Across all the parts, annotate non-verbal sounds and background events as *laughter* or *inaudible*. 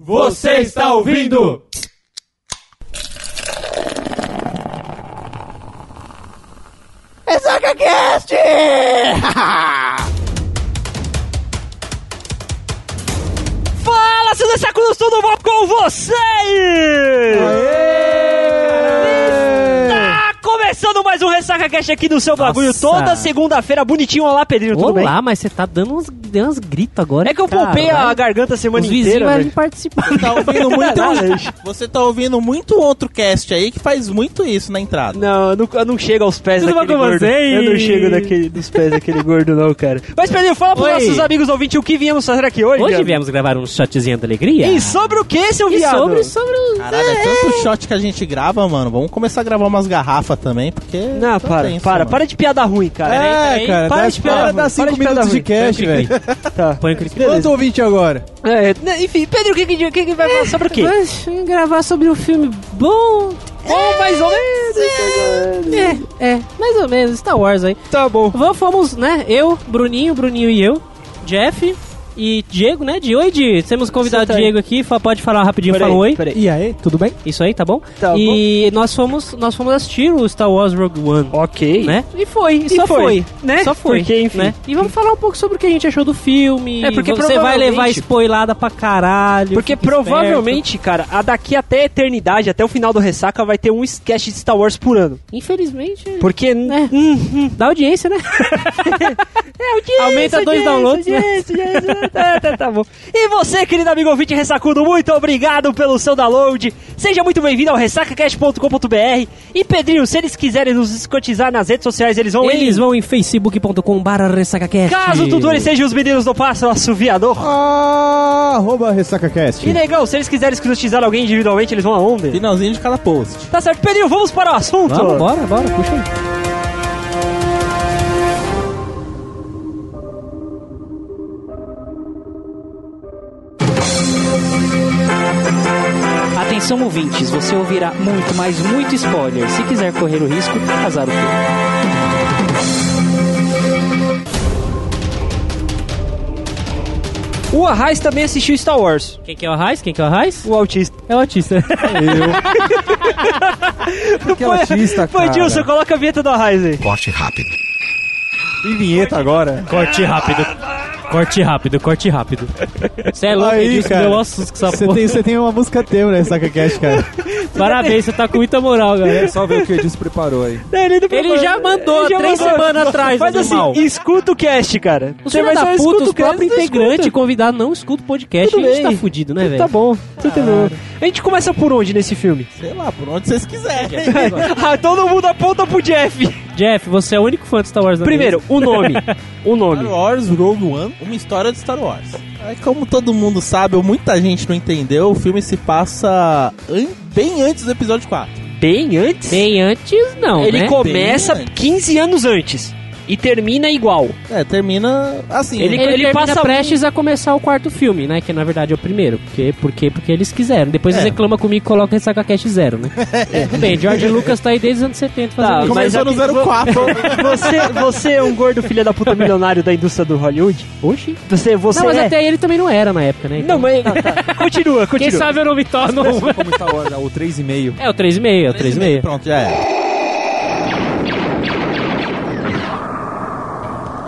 Você está ouvindo? Ressaca Cast! *laughs* Fala, seus ressacudos, tudo bom com vocês? Está mais um Ressaca Cast aqui no seu bagulho, Nossa. toda segunda-feira, bonitinho. Olá, Pedrinho, tudo bem? Olá, mas você tá dando uns, deu uns gritos agora. É que eu poupei a garganta a semana Os inteira, velho. participar. Tá ouvindo *laughs* muito, você tá ouvindo muito outro cast aí que faz muito isso na entrada. Não, eu não, eu não chego aos pés Tudo daquele gordo. vocês? Eu não chego daquele, dos pés daquele gordo, não, cara. Mas, Pedrinho, fala pros Oi. nossos amigos ouvintes o que viemos fazer aqui hoje. Hoje viado. viemos gravar um shotzinho da alegria. E sobre o que, seu E viado? sobre, sobre o... Caralho, é tanto shot que a gente grava, mano. Vamos começar a gravar umas garrafas também, porque. Não, para, tenso, para, mano. para de piada ruim, cara. É, cara, para dá, de piada para ruim, dar para 5 de piada minutos de ruim. cast, velho. Tá. Põe. Quanto ouvinte agora? É, né, enfim, Pedro, o que, que, que, que vai falar sobre o quê? Vamos gravar sobre um filme bom. Ou mais ou menos. É, é, mais ou menos, Star Wars aí. Tá bom. Vamos, fomos, né, eu, Bruninho, Bruninho e eu, Jeff e Diego, né, de Oi, Di. Temos convidado tá aí. Diego aqui, fa- pode falar rapidinho, Peraí, fala oi. peraí. E aí, tudo bem? Isso aí, tá bom? Tá e nós fomos, nós fomos assistir o Star Wars Rogue One. Ok. né? E foi, e só foi, foi, né? Só foi, Porque, enfim. né? E vamos falar um pouco sobre o que a gente achou do filme. É, porque você vai levar spoilada pra caralho. Porque provavelmente, cara, a daqui até a eternidade, até o final do Ressaca, vai ter um sketch de Star Wars por ano. esperto. Infelizmente, Porque... É. Hum, hum. dá audiência, né? *laughs* *laughs* É, audiência, Aumenta dois audiência, downloads, né? Audiência. *laughs* tá, tá, tá bom. E você, querido amigo ouvinte ressacudo, muito obrigado pelo seu download. Seja muito bem-vindo ao ressacacast.com.br. E Pedrinho, se eles quiserem nos escotizar nas redes sociais, eles vão Eles em... vão em facebook.com barra ressacacast. Caso o Tutu eles sejam os meninos do pássaro assoviador. Ah, arroba RessacaCast. E negão, se eles quiserem escrotizar alguém individualmente, eles vão aonde? Finalzinho de cada post. Tá certo, Pedrinho, vamos para o assunto. Vamos, bora, bora, puxa aí. Atenção ouvintes, você ouvirá muito, mas muito spoiler. Se quiser correr o risco, azar o teu. O Arraiz também assistiu Star Wars. Quem que é o Raiz? Quem que é o Raiz? O autista. É o autista. *laughs* Que autista, Foi, cara. Dilson, coloca a vinheta do Arraiz aí. Tem vinheta agora? corte rápido. Corte rápido, corte rápido. Você é louco, Aí, Edilson, cara. deu um susto com essa Você porra. tem, você tem uma música tema na RessacaCast, cara. Parabéns, você tá com muita moral, galera. Só ver o que o Edilson preparou aí. Ele, não Ele já mandou Ele já três mandou. semanas atrás, Mas assim, animal. escuta o cast, cara. Os Você filhos vai da só puta, escuta os o cast, próprios não integrantes escuta. convidados não escutam o podcast. Tudo a gente bem. tá fudido, né, velho? Tá bom, tudo bem. A gente começa por onde nesse filme? Sei lá, por onde vocês quiserem. *laughs* *laughs* ah, todo mundo aponta pro Jeff. Jeff, você é o único fã de Star Wars Primeiro, o nome. *laughs* O nome. Star Wars Rogue One, uma história de Star Wars. É como todo mundo sabe, ou muita gente não entendeu, o filme se passa bem antes do episódio 4. Bem antes? Bem antes, não, Ele né? começa Bem antes. 15 anos antes. E termina igual. É, termina assim. Ele- Ele, ele termina passa prestes a começar o quarto filme, né? Que na verdade é o primeiro. Porque, porque, porque eles quiseram. Depois É. eles reclamam comigo e colocam Ressaca Cash zero, né? *laughs* é. Tudo bem, George Lucas tá aí desde os anos 70 fazendo Tá, isso. mas Começou no aqui- 04. Você, você é um gordo filho da puta milionário da indústria do Hollywood? Oxi. Você, você Não, mas é? até ele também não era na época, né? Não, mas... Continua, *laughs* continua. Quem sabe eu não me torno um. Como Star Wars, o 3,5. É o 3,5, é o 3,5. Pronto, já é.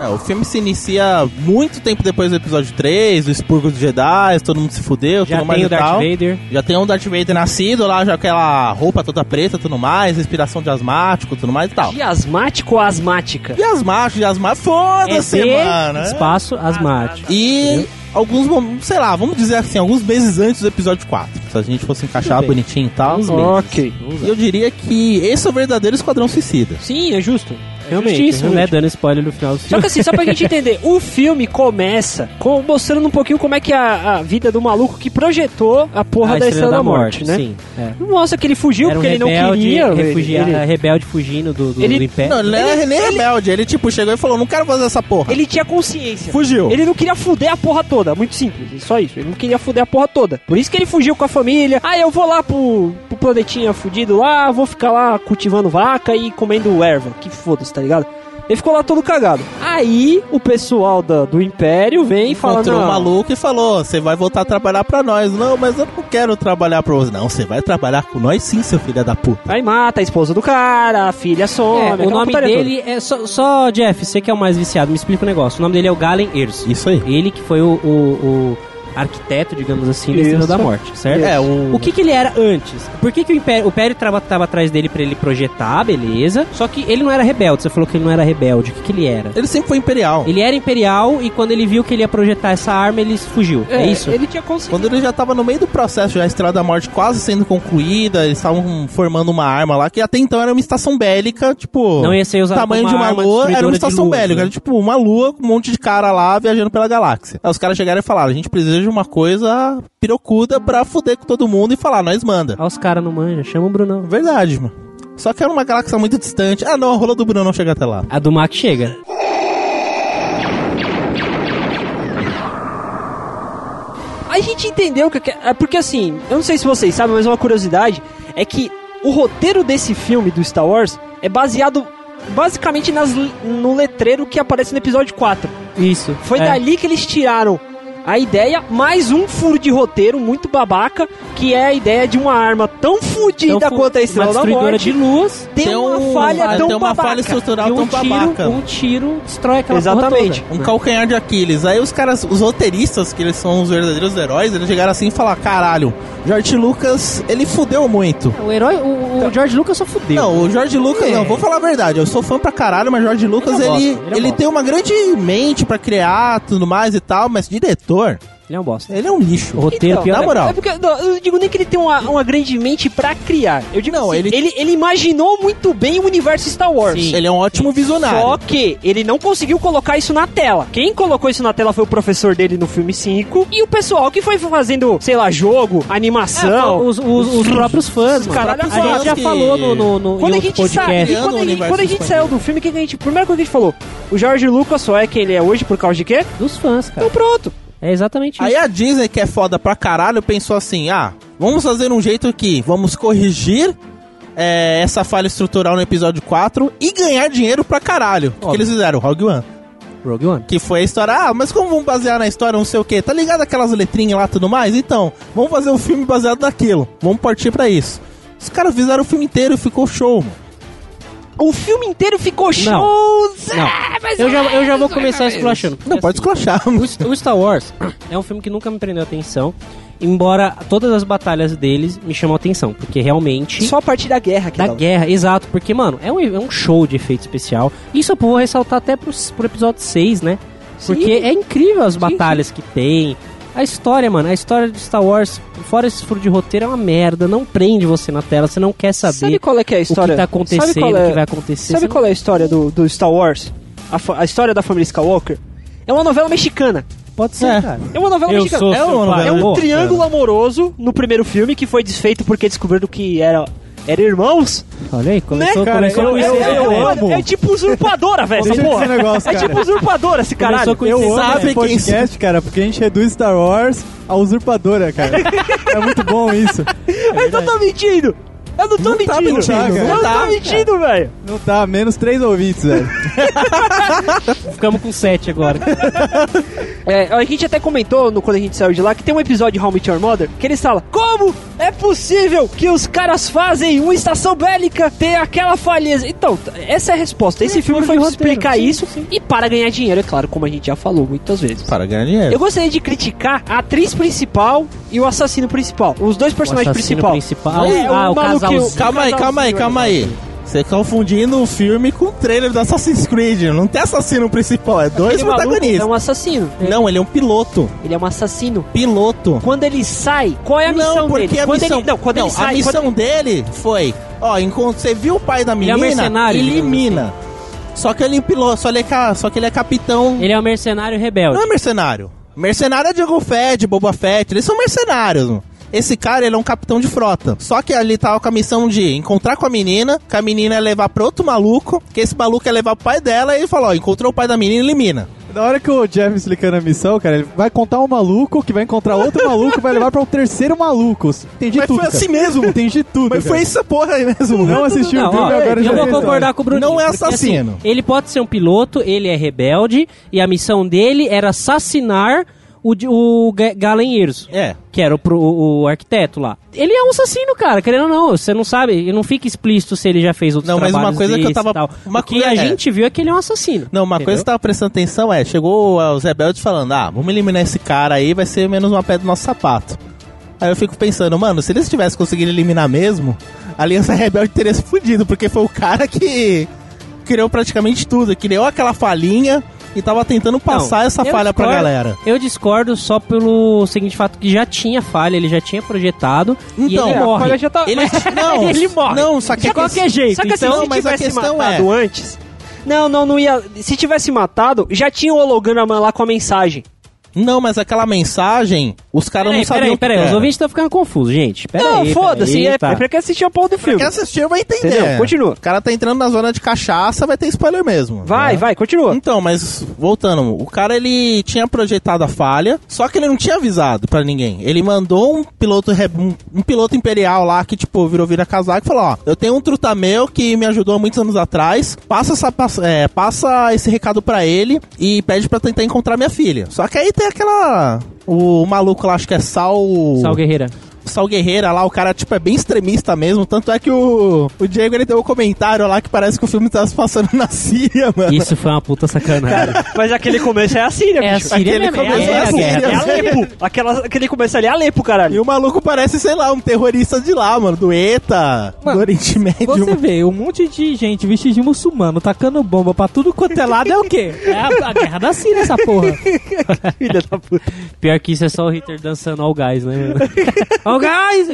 É, o filme se inicia muito tempo depois do episódio 3, do expurgo dos Jedi, todo mundo se fudeu, Já tudo mais tem e o Darth tal. Vader. Já tem um Darth Vader nascido lá, já aquela roupa toda preta tudo mais, respiração de asmático tudo mais e tal. De asmático ou asmática? E asmático, de asmático, foda-se, É mano. de né? espaço asmático. E alguns momentos, sei lá, vamos dizer assim, alguns meses antes do episódio 4. Se a gente fosse encaixar bonitinho e tal. Uns meses. Ok. E eu diria que esse é o verdadeiro Esquadrão Suicida. Sim, é justo. Realmente. Justíssimo, né? realmente. Dando spoiler no final do Só filme. que assim, só pra gente entender, o filme começa com- mostrando um pouquinho como é que é a, a vida do maluco que projetou a porra A da Estrela da Morte, né? Sim, é. Mostra que ele fugiu Era um porque ele não queria. refugia- ele, ele, rebelde fugindo do, do, Ele- do Império. Não, ele, não é nem rebelde, ele tipo chegou e falou: Não quero fazer essa porra. ele tinha consciência. fugiu. Ele não queria fuder a porra toda, muito simples, só isso. Ele não queria fuder a porra toda. Por isso que ele fugiu com a família. Ah, eu vou lá pro, pro planetinha fudido lá, vou ficar lá cultivando vaca e comendo erva. Que foda-se, tá ligado? Ele ficou lá todo cagado. Aí o pessoal da- do Império vem e fala: Encontrou não, um maluco e falou: Você vai voltar a trabalhar pra nós. Não, mas eu não quero trabalhar pra você. Não, você vai trabalhar com nós sim, seu filho da puta. Aí mata a esposa do cara, a filha some. É, o nome putaria toda. dele é só, só, Jeff, você que é o mais viciado, me explica o negócio. O nome dele é o Galen Erso. Isso aí. Ele que foi o, o- o arquiteto, digamos assim, da Estrela Isso. da Morte, certo? É, o. O que, que ele era antes? Por que, que o Império, o Império tava, tava atrás dele pra ele projetar, beleza? Só que ele não era rebelde, você falou que ele não era rebelde. O que, que ele era? Ele sempre foi imperial. Ele era imperial e quando ele viu que ele ia projetar essa arma, ele fugiu. É, isso? Ele tinha conseguido. Quando ele já tava no meio do processo, já a Estrela da Morte quase sendo concluída, eles estavam formando uma arma lá, que até então era uma estação bélica, tipo. Não ia ser usado tamanho como de uma arma lua, era uma estação bélica, né? era tipo uma lua com um monte de cara lá viajando pela galáxia. Aí os caras chegaram e falaram: a gente precisa de uma coisa pirocuda pra fuder com todo mundo e falar, nós manda. Olha os caras não manjam, chama o Brunão. Verdade, mano. Só que era uma galáxia muito distante. Ah, não, a rola do Bruno não chega até lá. A do Mac chega. A gente entendeu que. que- é Porque assim, eu não sei se vocês sabem, mas uma curiosidade é que o roteiro desse filme do Star Wars é baseado basicamente nas, no letreiro que aparece no episódio 4. Isso. Foi é. dali que eles tiraram a ideia, mais um furo de roteiro muito babaca, que é a ideia de uma arma tão fodida Então, fu- quanto a Estrela uma da Morte de luas. tem, uma um- falha tão tem uma babaca. falha estrutural um tão tiro, babaca. um tiro destrói aquela porra Exatamente. toda. Um calcanhar de Aquiles. Aí os caras, os roteiristas, que eles são os verdadeiros heróis, eles chegaram assim e falaram: caralho, George Lucas, ele fudeu muito. O herói, o, o George Lucas só fudeu. Não, o George Lucas, não, vou falar a verdade, eu sou fã pra caralho, mas George Lucas, Ele é um ele, bosta, ele é ele bosta. tem uma grande mente pra criar tudo mais e tal, mas diretor, Ele é um bosta. ele é um lixo. O roteiro Então, pior. na moral. É porque, não, eu digo nem que ele tem uma, uma grande mente pra criar. Eu digo Não, assim, ele- ele... Ele, imaginou muito bem o universo Star Wars. Sim. Ele é um ótimo visionário. Só que ele não conseguiu colocar isso na tela. Quem colocou isso na tela foi o professor dele no filme 5 e o pessoal que foi fazendo, sei lá, jogo, animação. os, os, os próprios fãs, mano. caralho, a fãs gente já que- falou no, no, no quando a gente podcast. Quando a gente, quando a gente saiu do filme, o que a gente, primeira coisa que a gente falou, o George Lucas só é quem ele é hoje por causa de quê? Dos fãs, cara. Então pronto. É exatamente isso. Aí a Disney, que é foda pra caralho, pensou assim: ah, vamos fazer um jeito aqui, vamos corrigir é, essa falha estrutural no episódio 4 e ganhar dinheiro pra caralho. O que eles fizeram? Rogue One. Rogue One. Que foi a história, ah, mas como vamos basear na história, não sei o que, tá ligado aquelas letrinhas lá e tudo mais? Então, vamos fazer um filme baseado naquilo, vamos partir pra isso. Os caras fizeram o filme inteiro e ficou show, mano. O filme inteiro ficou show. Não. Eu já, eu já vou começar esculachando. Não, pode esculachar, mano. O, o Star Wars é um filme que nunca me prendeu atenção, embora todas as batalhas deles me chamam atenção, porque realmente... Só a partir da guerra que Da dá. guerra, exato, porque, mano, é um, é um show de efeito especial. Isso eu vou ressaltar até pro, pro episódio 6, né? Porque Sim. é incrível as batalhas que tem. A história, mano, a história de Star Wars, fora esse furo de roteiro, é uma merda. Não prende você na tela, você não quer saber Sabe qual é que é a o história? que tá acontecendo, Sabe qual o é- que vai acontecer. Sabe qual é a história do, do Star Wars? A, a história da família Skywalker? É uma novela mexicana. Pode ser, É. cara. É uma novela Eu mexicana. sou é uma novela. É um triângulo amoroso no primeiro filme que foi desfeito porque descobriram que era, era irmãos. Olha aí, começou, né? começou eu- com eu- isso. eu é, amo. é tipo usurpadora, velho, essa eu porra. negócio, É cara. tipo usurpadora esse caralho. Começou com Eu esse- amo Sabe esse quem- podcast, cara, porque a gente reduz Star Wars a usurpadora, cara. é muito bom isso. *laughs* Eu não tô mentindo. Eu não tô Não tá mentindo. mentindo, eu não não tá, tô mentindo, velho. Não tá, menos três ouvintes, velho. *laughs* Ficamos com 7 agora. É, a gente até comentou no, quando a gente saiu de lá que tem um episódio de How I Met Your Mother que eles falam como é possível que os caras fazem uma estação bélica ter aquela falheza. Então, essa é a resposta. Esse filme foi explicar Sim, isso sim. e para ganhar dinheiro, é claro, como a gente já falou muitas vezes. Para ganhar dinheiro. Eu gostaria de criticar a atriz principal e o assassino principal. Os dois personagens assassino principais. principal. É, Ah, o maluquinho- casalzinho. Calma aí, calma aí, calma aí. Você confundindo o filme com o trailer do Assassin's Creed. Não tem assassino principal, é dois Aquele protagonistas. é um assassino. Não, ele é um piloto. Ele é um assassino. Piloto. Quando ele sai, qual é a missão não, porque dele? a quando missão, ele, não, quando não, ele sai, a missão quando- dele foi, ó, enquanto você viu o pai da Ele é menina, um elimina. Só que ele é piloto, só, ele é, só que ele é capitão. Ele é um mercenário rebelde. Não é mercenário. Mercenário é Django Fett, Boba Fett, eles são mercenários. mano. Esse cara, ele é um capitão de frota. Só que ele tava com a missão de encontrar com a menina, que a menina ia levar pra outro maluco, que esse maluco ia levar pro pai dela, e ele falou, ó, encontrou o pai da menina, elimina. Na hora que o Jeff explicando a missão, cara, ele vai contar um maluco que vai encontrar outro maluco vai levar pra um terceiro maluco. Entendi Mas tudo. foi cara. assim mesmo. Entendi tudo. Mas cara. foi essa porra aí mesmo. Não assisti o Não, filme, ó, agora já eu vou concordar história. com o Bruninho. Não é porque, assassino. assim, ele pode ser um piloto, ele é rebelde, e a missão dele era assassinar o, o Ga- Galen Erso, É. que era o, o, o arquiteto lá. Ele é um assassino, cara, querendo ou não. Você não sabe, não fica explícito se ele já fez outros Não, mas uma trabalhos coisa que eu tava- Tal. uma o que a é- gente viu é que ele é um assassino. Não, uma entendeu? coisa que eu tava prestando atenção é, chegou os rebeldes falando, ah, vamos eliminar esse cara aí, vai ser menos uma pedra do nosso sapato. Aí eu fico pensando, mano, se eles tivessem conseguido eliminar mesmo, a Aliança Rebelde teria se fudido, porque foi o cara que criou praticamente tudo, criou aquela falhinha e tava tentando passar Não, essa falha pra discordo- galera. Eu discordo só pelo seguinte fato que já tinha falha, ele já tinha projetado e Então, ele a morre. falha já tá- Ele, *laughs* não, Ele morre. Não, só que De a qualquer jeito. Só que assim, Então, se mas a tivesse questão matado é- antes... Não, não, não ia... Se tivesse matado, já tinha o holograma lá com a mensagem. Não, mas aquela mensagem, os caras não sabiam peraí, o peraí, era. os ouvintes estão ficando confusos, gente. Peraí, não, foda-se, é, tá. é pra quem assistiu a porra do filme. Quem assistiu vai entender. Entendeu? Continua. O cara tá entrando na zona de cachaça, vai ter spoiler mesmo. Vai, né? vai, continua. Então, mas voltando, o cara ele tinha projetado a falha, só que ele não tinha avisado pra ninguém. Ele mandou um piloto um, um piloto imperial lá que tipo virou vira casaco e falou: "Ó, eu tenho um truta meu que me ajudou há muitos anos atrás. Passa essa passa, é, passa esse recado pra ele e pede pra tentar encontrar minha filha". Só que aí tem aquela o maluco lá, acho que é Sal Sal Guerreira. Sal Guerreira lá, o cara, tipo, é bem extremista mesmo. Tanto é que o, o Diego, ele deu um comentário lá que parece que o filme tá se passando *laughs* na Síria, mano. Isso foi uma puta sacanagem. Mas aquele começo é a Síria, É a bicho. Síria Aquele mesmo, é, começo é é a a. Síria. É Alepo. Aquela, aquele começo ali é Alepo, caralho. E o maluco parece, sei lá, um terrorista de lá, mano, do ETA, Mano, do Oriente Médio. Você vê, um monte de gente vestida de muçulmano tacando bomba pra tudo quanto é lado é o quê? É a, a guerra da Síria, essa porra. *laughs* Filha da puta. Pior que isso é só o Hitler dançando All Guys, né? mano? *laughs* All Guys!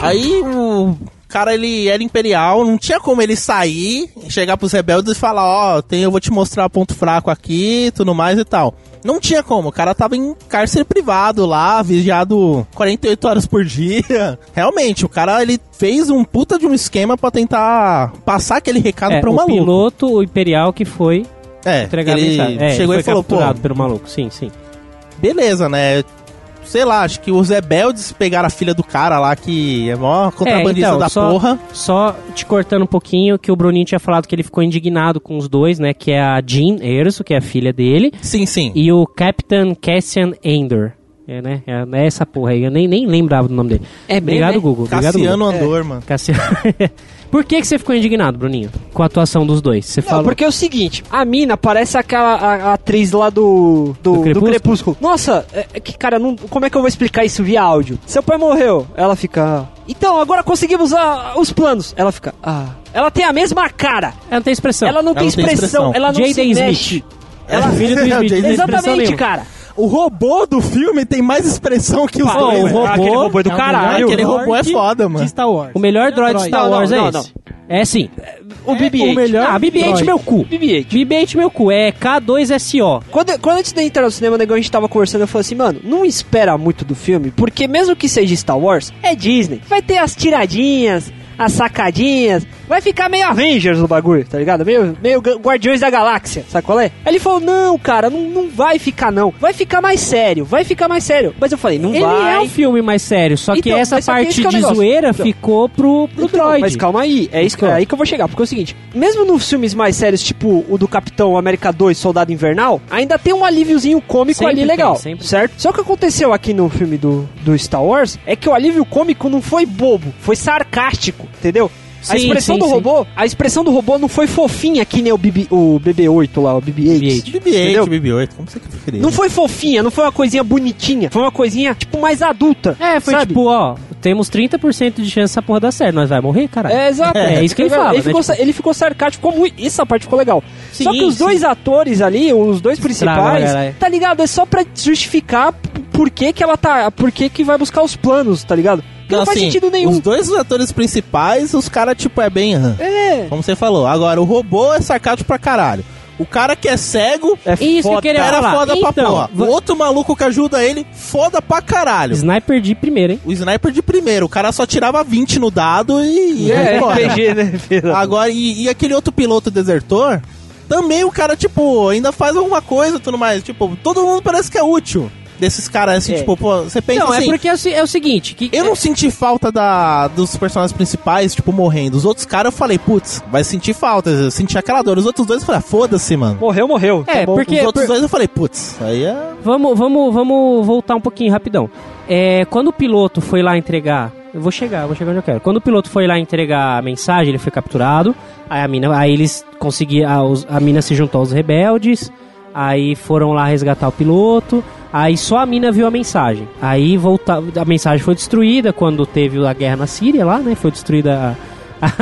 Aí o cara, ele era imperial, não tinha como ele sair, chegar pros rebeldes e falar, ó, tem, eu vou te mostrar ponto fraco aqui, tudo mais e tal. Não tinha como, o cara tava em cárcere privado lá, vigiado 48 horas por dia. *laughs* Realmente, o cara, ele fez um puta de um esquema pra tentar passar aquele recado É, pra um o maluco. piloto, o imperial que foi É, entregar a ele mensagem. É, chegou foi e falou, pô, pelo maluco, sim, sim. beleza, né? Sei lá, acho que os rebeldes pegaram a filha do cara lá, que é mó contrabandista então, da só- porra. Só te cortando um pouquinho, que o Bruninho tinha falado que ele ficou indignado com os dois, né? Que é a Jean Erso, que é a filha dele, Sim, sim. e o Captain Cassian Endor. É, né? É, é essa porra aí. Eu nem, nem lembrava do nome dele. É Obrigado, mesmo, Google. Obrigado, Cassiano Google. Andor, mano. Cassiano. *laughs* Por que, que você ficou indignado, Bruninho? Com a atuação dos dois? Você Não, falou. porque é o seguinte, a mina parece aquela a- a atriz lá do do, Do do Crepúsculo? Crepúsculo. Nossa, é, é que cara, não, como é que eu vou explicar isso via áudio? Seu pai morreu, ela fica. Então, agora conseguimos ah, os planos. Ela fica. Ah. Ela tem a mesma cara. Ela não tem expressão. Ela não Ela tem não tem expressão, expressão. ela não se Jaden Smith. mexe. Ela filho do Smith. É, expressão Exatamente, cara. O robô do filme tem mais expressão que os Pô, dois. o né? robô- Aquele robô é do É o caralho. melhor Aquele robô é foda, mano. De Star Wars. O melhor droid de Star Não, não, Wars não, é não. esse. É sim. O BB-8. o melhor Ah, BB-8 droid. meu cu. BB-8. BB-8 meu cu. É K2SO. Quando, quando antes de entrar no cinema, negão, a gente tava conversando, eu falei assim, mano, não espera muito do filme, porque mesmo que seja Star Wars, é Disney. Vai ter as tiradinhas, as sacadinhas, vai ficar meio Avengers no bagulho, tá ligado? Meio, meio Gu- Guardiões da Galáxia, sabe qual é? Aí ele falou, não, cara, não, não vai ficar não, vai ficar mais sério, vai ficar mais sério. Mas eu falei, não Ele vai. é um filme mais sério, só que Então, essa só que parte que é o de zoeira Então. ficou pro, pro Então, droid. Mas calma aí, é isso que, é aí que eu vou chegar. Porque é o seguinte: mesmo nos filmes mais sérios, tipo o do Capitão América 2, Soldado Invernal, ainda tem um alíviozinho cômico Sempre ali legal. certo? Só que aconteceu aqui no filme do, do Star Wars é que o alívio cômico não foi bobo, foi sarcástico, entendeu? A Sim, expressão sim, do sim. robô, a expressão do robô não foi fofinha que nem o, BB, o BB-8 lá, o BB-8. BB-8. BB-8, Entendeu? BB-8, como você que preferir? Não foi fofinha, não foi uma coisinha bonitinha, foi uma coisinha, tipo, mais adulta. É, foi sabe? tipo, ó, temos 30% de chance dessa porra dar certo, nós vai morrer, caralho. É, exato. É, isso que ele fala, Ele né, ficou, tipo- ele ficou sarcástico, ficou muito. Essa parte ficou legal. Só Sim, que os sim. dois atores ali, os dois principais, caralho. tá ligado? É só pra justificar por que, que ela tá. Por que, que vai buscar os planos, tá ligado? Porque não, faz assim, sentido nenhum. Os dois atores principais, os caras, tipo, é bem. É. Como você falou. Agora, o robô é sarcástico pra caralho. O cara que é cego É Isso que eu foda. queria era falar. foda pra Então, porra. O outro maluco que ajuda ele, foda pra caralho. Sniper de primeiro, hein? O sniper de primeiro, o cara só tirava 20 no dado e. É, e. RPG, né? filho? Agora, e, e aquele outro piloto desertor, também o cara, tipo, ainda faz alguma coisa e tudo mais. Tipo, todo mundo parece que é útil desses caras, assim, É. tipo, pô, você pensa Não, assim. é porque é o, se- é o seguinte, que Eu não senti falta da, dos personagens principais, tipo, morrendo. Os outros caras eu falei, putz, vai sentir falta. Eu senti aquela dor. Os outros dois eu falei, ah, foda-se, mano. Morreu, morreu. É, Tá porque- Os outros por- dois eu falei, putz, aí é. Vamos, vamos, vamos voltar um pouquinho rapidão. É, quando o piloto foi lá entregar. Eu vou chegar, eu vou chegar onde eu quero. Quando o piloto foi lá entregar a mensagem, ele foi capturado. Aí a mina, aí eles conseguiram. A, a mina se juntou aos rebeldes. Aí foram lá resgatar o piloto. Aí só a mina viu a mensagem. Aí volta, a mensagem foi destruída quando teve a guerra na Síria lá, né? Foi destruída a,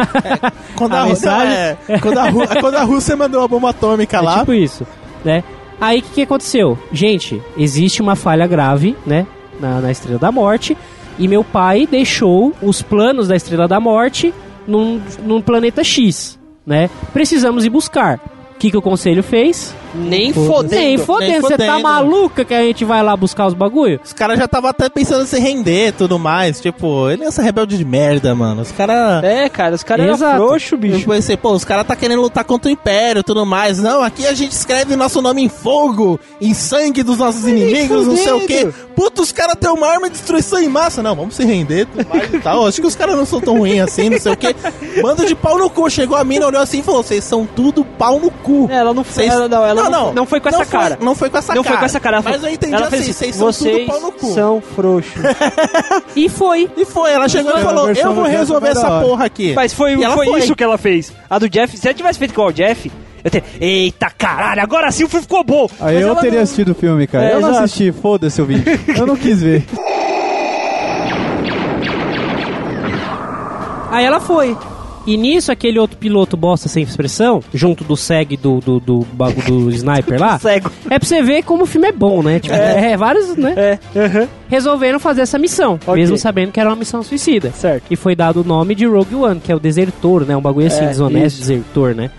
Quando A a, mensagem- é, quando, a Rú- quando a Rússia mandou a bomba atômica É lá. tipo isso, né? Aí o que, que aconteceu? Gente, existe uma falha grave, né? Na, na Estrela da Morte. E meu pai deixou os planos da Estrela da Morte num, num planeta X, né? Precisamos ir buscar. O que, que o conselho fez? Nem fodendo. Nem fodendo, você tá maluca que a gente vai lá buscar os bagulho? Os caras já estavam até pensando em se render e tudo mais. Tipo, ele é essa rebelde de merda, mano. Os caras. É, cara, os caras eram frouxos, Eu bicho. pensei, pô, os caras tá querendo lutar contra o Império e tudo mais. Não, aqui a gente escreve nosso nome em fogo, em sangue dos nossos inimigos, não sei o quê. Puta, os caras têm uma arma de destruição em massa. Não, vamos se render e tudo mais e tal. Acho que os caras não são tão ruins assim, não sei o quê. Manda de pau no cu. Chegou a mina, olhou assim e falou: vocês são tudo pau no cu. É, ela não foi, Vocês- ela, não, ela não, não foi com essa foi- cara. não foi com essa não cara. foi com essa cara. Mas eu entendi ela assim, vocês são tudo pau no cu. são frouxos. *laughs* E foi. E foi, ela chegou e falou: eu vou resolver essa porra aqui. Mas foi, E ela foi, foi. isso que ela fez. A do Jeff, se ela tivesse feito igual o Jeff, eu teria. Eita caralho, agora sim o filme ficou bom. Aí Mas eu teria não- assistido o filme, cara. É, eu não exato. assisti, foda-se o vídeo. *laughs* Eu não quis ver. Aí ela foi. E nisso, aquele outro piloto bosta sem expressão, junto do SEG do, do, do, bagu- do *laughs* sniper lá, Cego. é pra você ver como o filme é bom, né? Tipo, é. vários, né? É, aham, Resolveram fazer essa missão, Ok. mesmo sabendo que era uma missão suicida. certo. E foi dado o nome de Rogue One, que é o desertor, né? Um bagulho assim, É, desonesto, isso. desertor, né?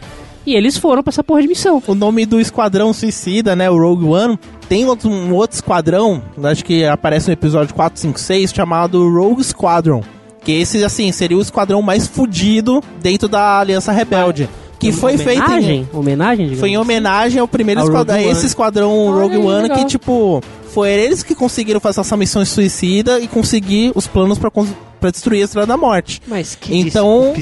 E eles foram pra essa porra de missão. o nome do esquadrão suicida, né? O Rogue One. Tem outro, um outro esquadrão, acho que aparece no episódio 456, chamado Rogue Squadron. Que esse, assim, seria o esquadrão mais fudido dentro da Aliança Rebelde. Que foi feito em, Homenagem? Homenagem, foi em homenagem ao primeiro Ao esquadrão, Rogue esse One. esquadrão Rogue One legal. que, tipo, foi eles que conseguiram fazer essa missão suicida e conseguir os planos pra, pra destruir a Estrela da Morte. Mas que Então-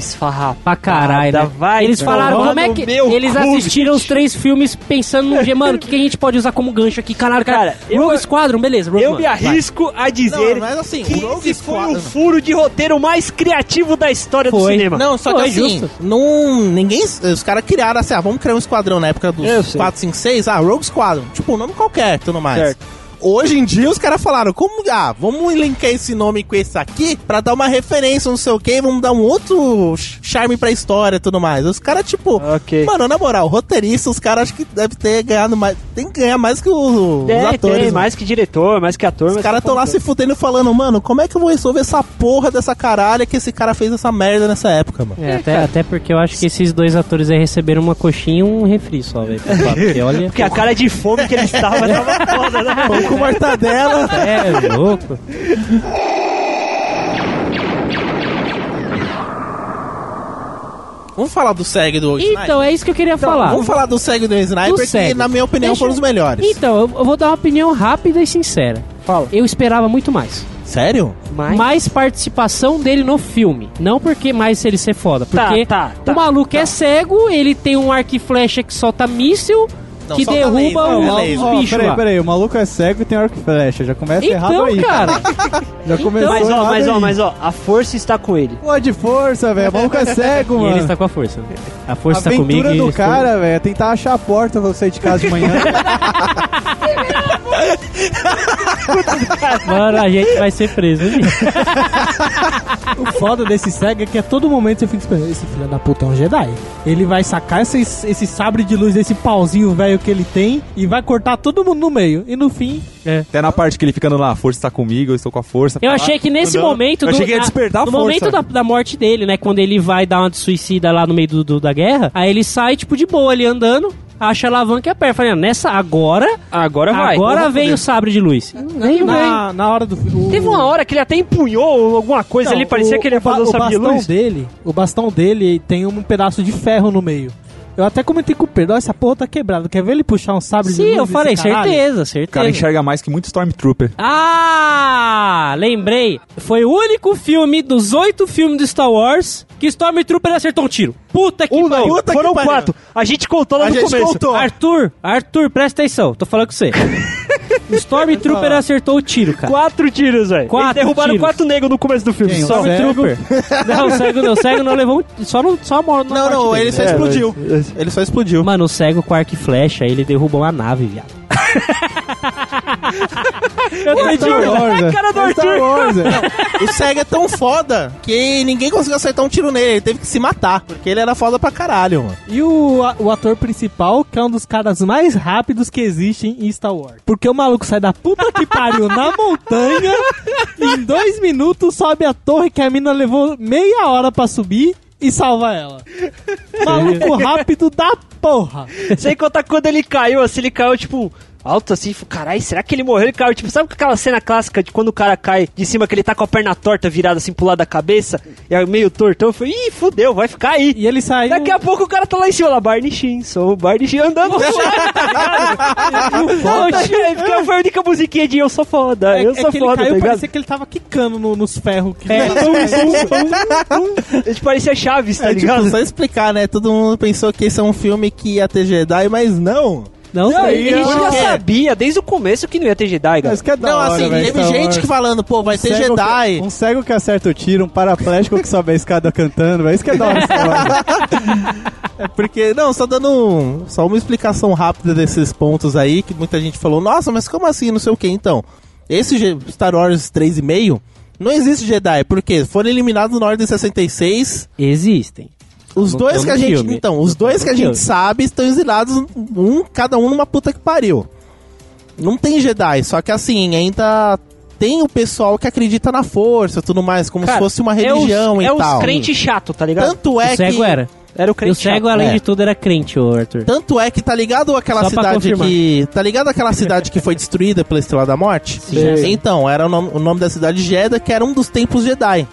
Pra caralho, né? vai Eles falaram, tomar como é que... meu Eles assistiram os três filmes pensando no dia, mano, o que, que a gente pode usar como gancho aqui? Caralho, cara. Cara, eu- Rogue Squadron, beleza, Rogue Eu One, me vai. arrisco a dizer Não, mas assim, que o Rogue esse foi o furo de roteiro mais criativo da história do Foi. cinema. Não, só que Foi, assim, justo. não, ninguém. Os caras criaram assim, ah, vamos criar um esquadrão na época Eu dos sei. 4, 5, 6, ah, Rogue Squadron. Tipo, um nome qualquer, tudo mais. Certo. Hoje em dia os caras falaram, como, ah, vamos linkar esse nome com esse aqui pra dar uma referência, não sei o que, vamos dar um outro ch- charme pra história e tudo mais. Os caras, tipo, Ok. mano, na moral, roteirista, os caras acho que deve ter ganhado mais, tem que ganhar mais que o- os É, atores. tem, mano. mais que diretor, mais que ator. Os caras tão lá se fudendo falando, mano, como é que eu vou resolver essa porra dessa caralha que esse cara fez essa merda nessa época, mano? É, até, até porque eu acho que esses dois atores aí receberam uma coxinha e um refri só, velho. Porque olha. *laughs* Porque a cara de fome que ele estava tava foda, né? *laughs* Com mortadela. É, louco. Vamos falar do SEG do Sniper? Então, é isso que eu queria falar. Vamos falar do SEG do Sniper, Do que SEG. na minha opinião Deixa foram os melhores. Então, eu vou dar uma opinião rápida e sincera. Fala. Eu esperava muito mais. Sério? Mas... Mais participação dele no filme. Não porque mais ele ser foda. Tá, Porque tá, tá, o maluco é cego, ele tem um arco e flecha que solta míssil, Não, que derruba os ó, bichos peraí, peraí, o maluco é cego e tem arco e flecha. Já começa errado Então, aí. cara. *laughs* Já começou Mas ó, errado mas ó, mas ó, a força está com ele. Pô, de força, velho. O maluco é cego, *laughs* E mano. ele está com a força. A A força está aventura comigo e do ele está- cara, velho, é tentar achar a porta pra você sair de casa de manhã. *laughs* Mano, a gente vai ser preso. hein? O foda desse cego é que a todo momento você fica esperando. Esse filho da puta é um Jedi. Ele vai sacar esse, esse sabre de luz desse pauzinho velho que ele tem e vai cortar todo mundo no meio. E no fim, Até na parte que ele ficando lá, a força está comigo, eu estou com a força. Eu Ah, achei que nesse não. momento. Eu achei que ia a- despertar a No força. momento da, da morte dele, né? Quando ele vai dar uma de suicida lá no meio do, do- da guerra, aí ele sai, tipo, de boa ali andando. Acha a alavanca e aperta. Falei, nessa, agora, Agora vai. agora vem o sabre de luz. Nem vem. Na, na hora do. o- Teve uma hora que ele até empunhou alguma coisa Não, ali, parecia o- que ele ia fazer o, ba- sabre de bastão luz. dele, o bastão dele tem um pedaço de ferro no meio. Eu até comentei com o Pedro, essa porra tá quebrada. Quer ver ele puxar um sabre de Sim, eu falei, caralho? certeza, O certeza. cara enxerga mais que muito Stormtrooper. Ah, lembrei. Foi o único filme dos oito filmes do Star Wars que Stormtrooper acertou um tiro. Puta que Um não, pariu. Puta que foram pariu. quatro. A gente contou lá A no gente começo. contou. Arthur, Arthur, presta atenção. Tô falando com você. O Stormtrooper acertou o tiro, cara. Quatro tiros, velho. Quatro Eles derrubaram tiros. quatro negros no começo do filme. Quem? Só. O cego? Não, o cego não. O cego não levou um... Só, no, só a morte. Não, não, ele só É, explodiu. Ele só explodiu. Mano, o cego com arco e flecha, ele derrubou uma nave, viado. Eu. Wars, a cara do é Star Arthur. Wars, é. O cego é tão foda que ninguém conseguiu acertar um tiro nele. Ele teve que se matar. Porque ele era foda pra caralho, mano. E o, a- o ator principal, que é um dos caras mais rápidos que existem em Star Wars. Porque o maluco sai da puta que pariu na montanha, em dois minutos sobe a torre que a mina levou meia hora pra subir e salva ela. Maluco rápido da porra. Sem contar quando ele caiu, assim, ele caiu, tipo, alto assim, falei, caralho, será que ele morreu? Ele caiu, tipo, sabe aquela cena clássica de quando o cara cai de cima, que ele tá com a perna torta virada assim pro lado da cabeça, e aí meio tortão, eu falei, ih, fudeu, vai ficar aí. E ele saiu... Daqui a pouco o cara tá lá em cima, lá, Barney Shin, sou o Barney Shin andando no chão, *laughs* tá ligado? Fica foi a única musiquinha de eu sou foda, É, eu é sou foda, caiu, tá ligado? parecia que ele tava quicando no- nos ferros. Que É, A gente parecia Chaves, tá É ligado? tipo, só explicar, né? Todo mundo pensou que esse é um filme que ia ter Jedi, mas não. Não, Não, sei. ele já quê? sabia desde o começo que não ia ter Jedi, cara. Mas que é da não, hora, assim, velho, teve Star gente Wars. que falando, pô, vai Um ter Jedi. Que, um cego que acerta o tiro, um paraplégico que sobe a escada cantando, velho. Isso que é da hora. Star Wars. *laughs* É porque, não, só dando um- só uma explicação rápida desses pontos aí, que muita gente falou, nossa, mas como assim, não sei o que, então. Esse Star Wars 3,5 não existe Jedi, porque foram eliminados na Ordem 66. Existem. Os No- dois no que a gente, filme. então, os dois que a gente filme. sabe estão exilados, um, cada um numa puta que pariu. Não tem Jedi, só que assim, ainda tem o pessoal que acredita na força e tudo mais, como Cara, se fosse uma é os- religião é e os tal. crente chato, tá ligado? Tanto é o cego que era. Era o E o crente cego, chato. além é. de tudo, era crente, ô Arthur. Tanto é que tá ligado aquela Só cidade que. Tá ligado aquela cidade que foi destruída pela Estrela da Morte? Sim. Então, era o nome, o nome da cidade Jeddah, que era um dos templos Jedi.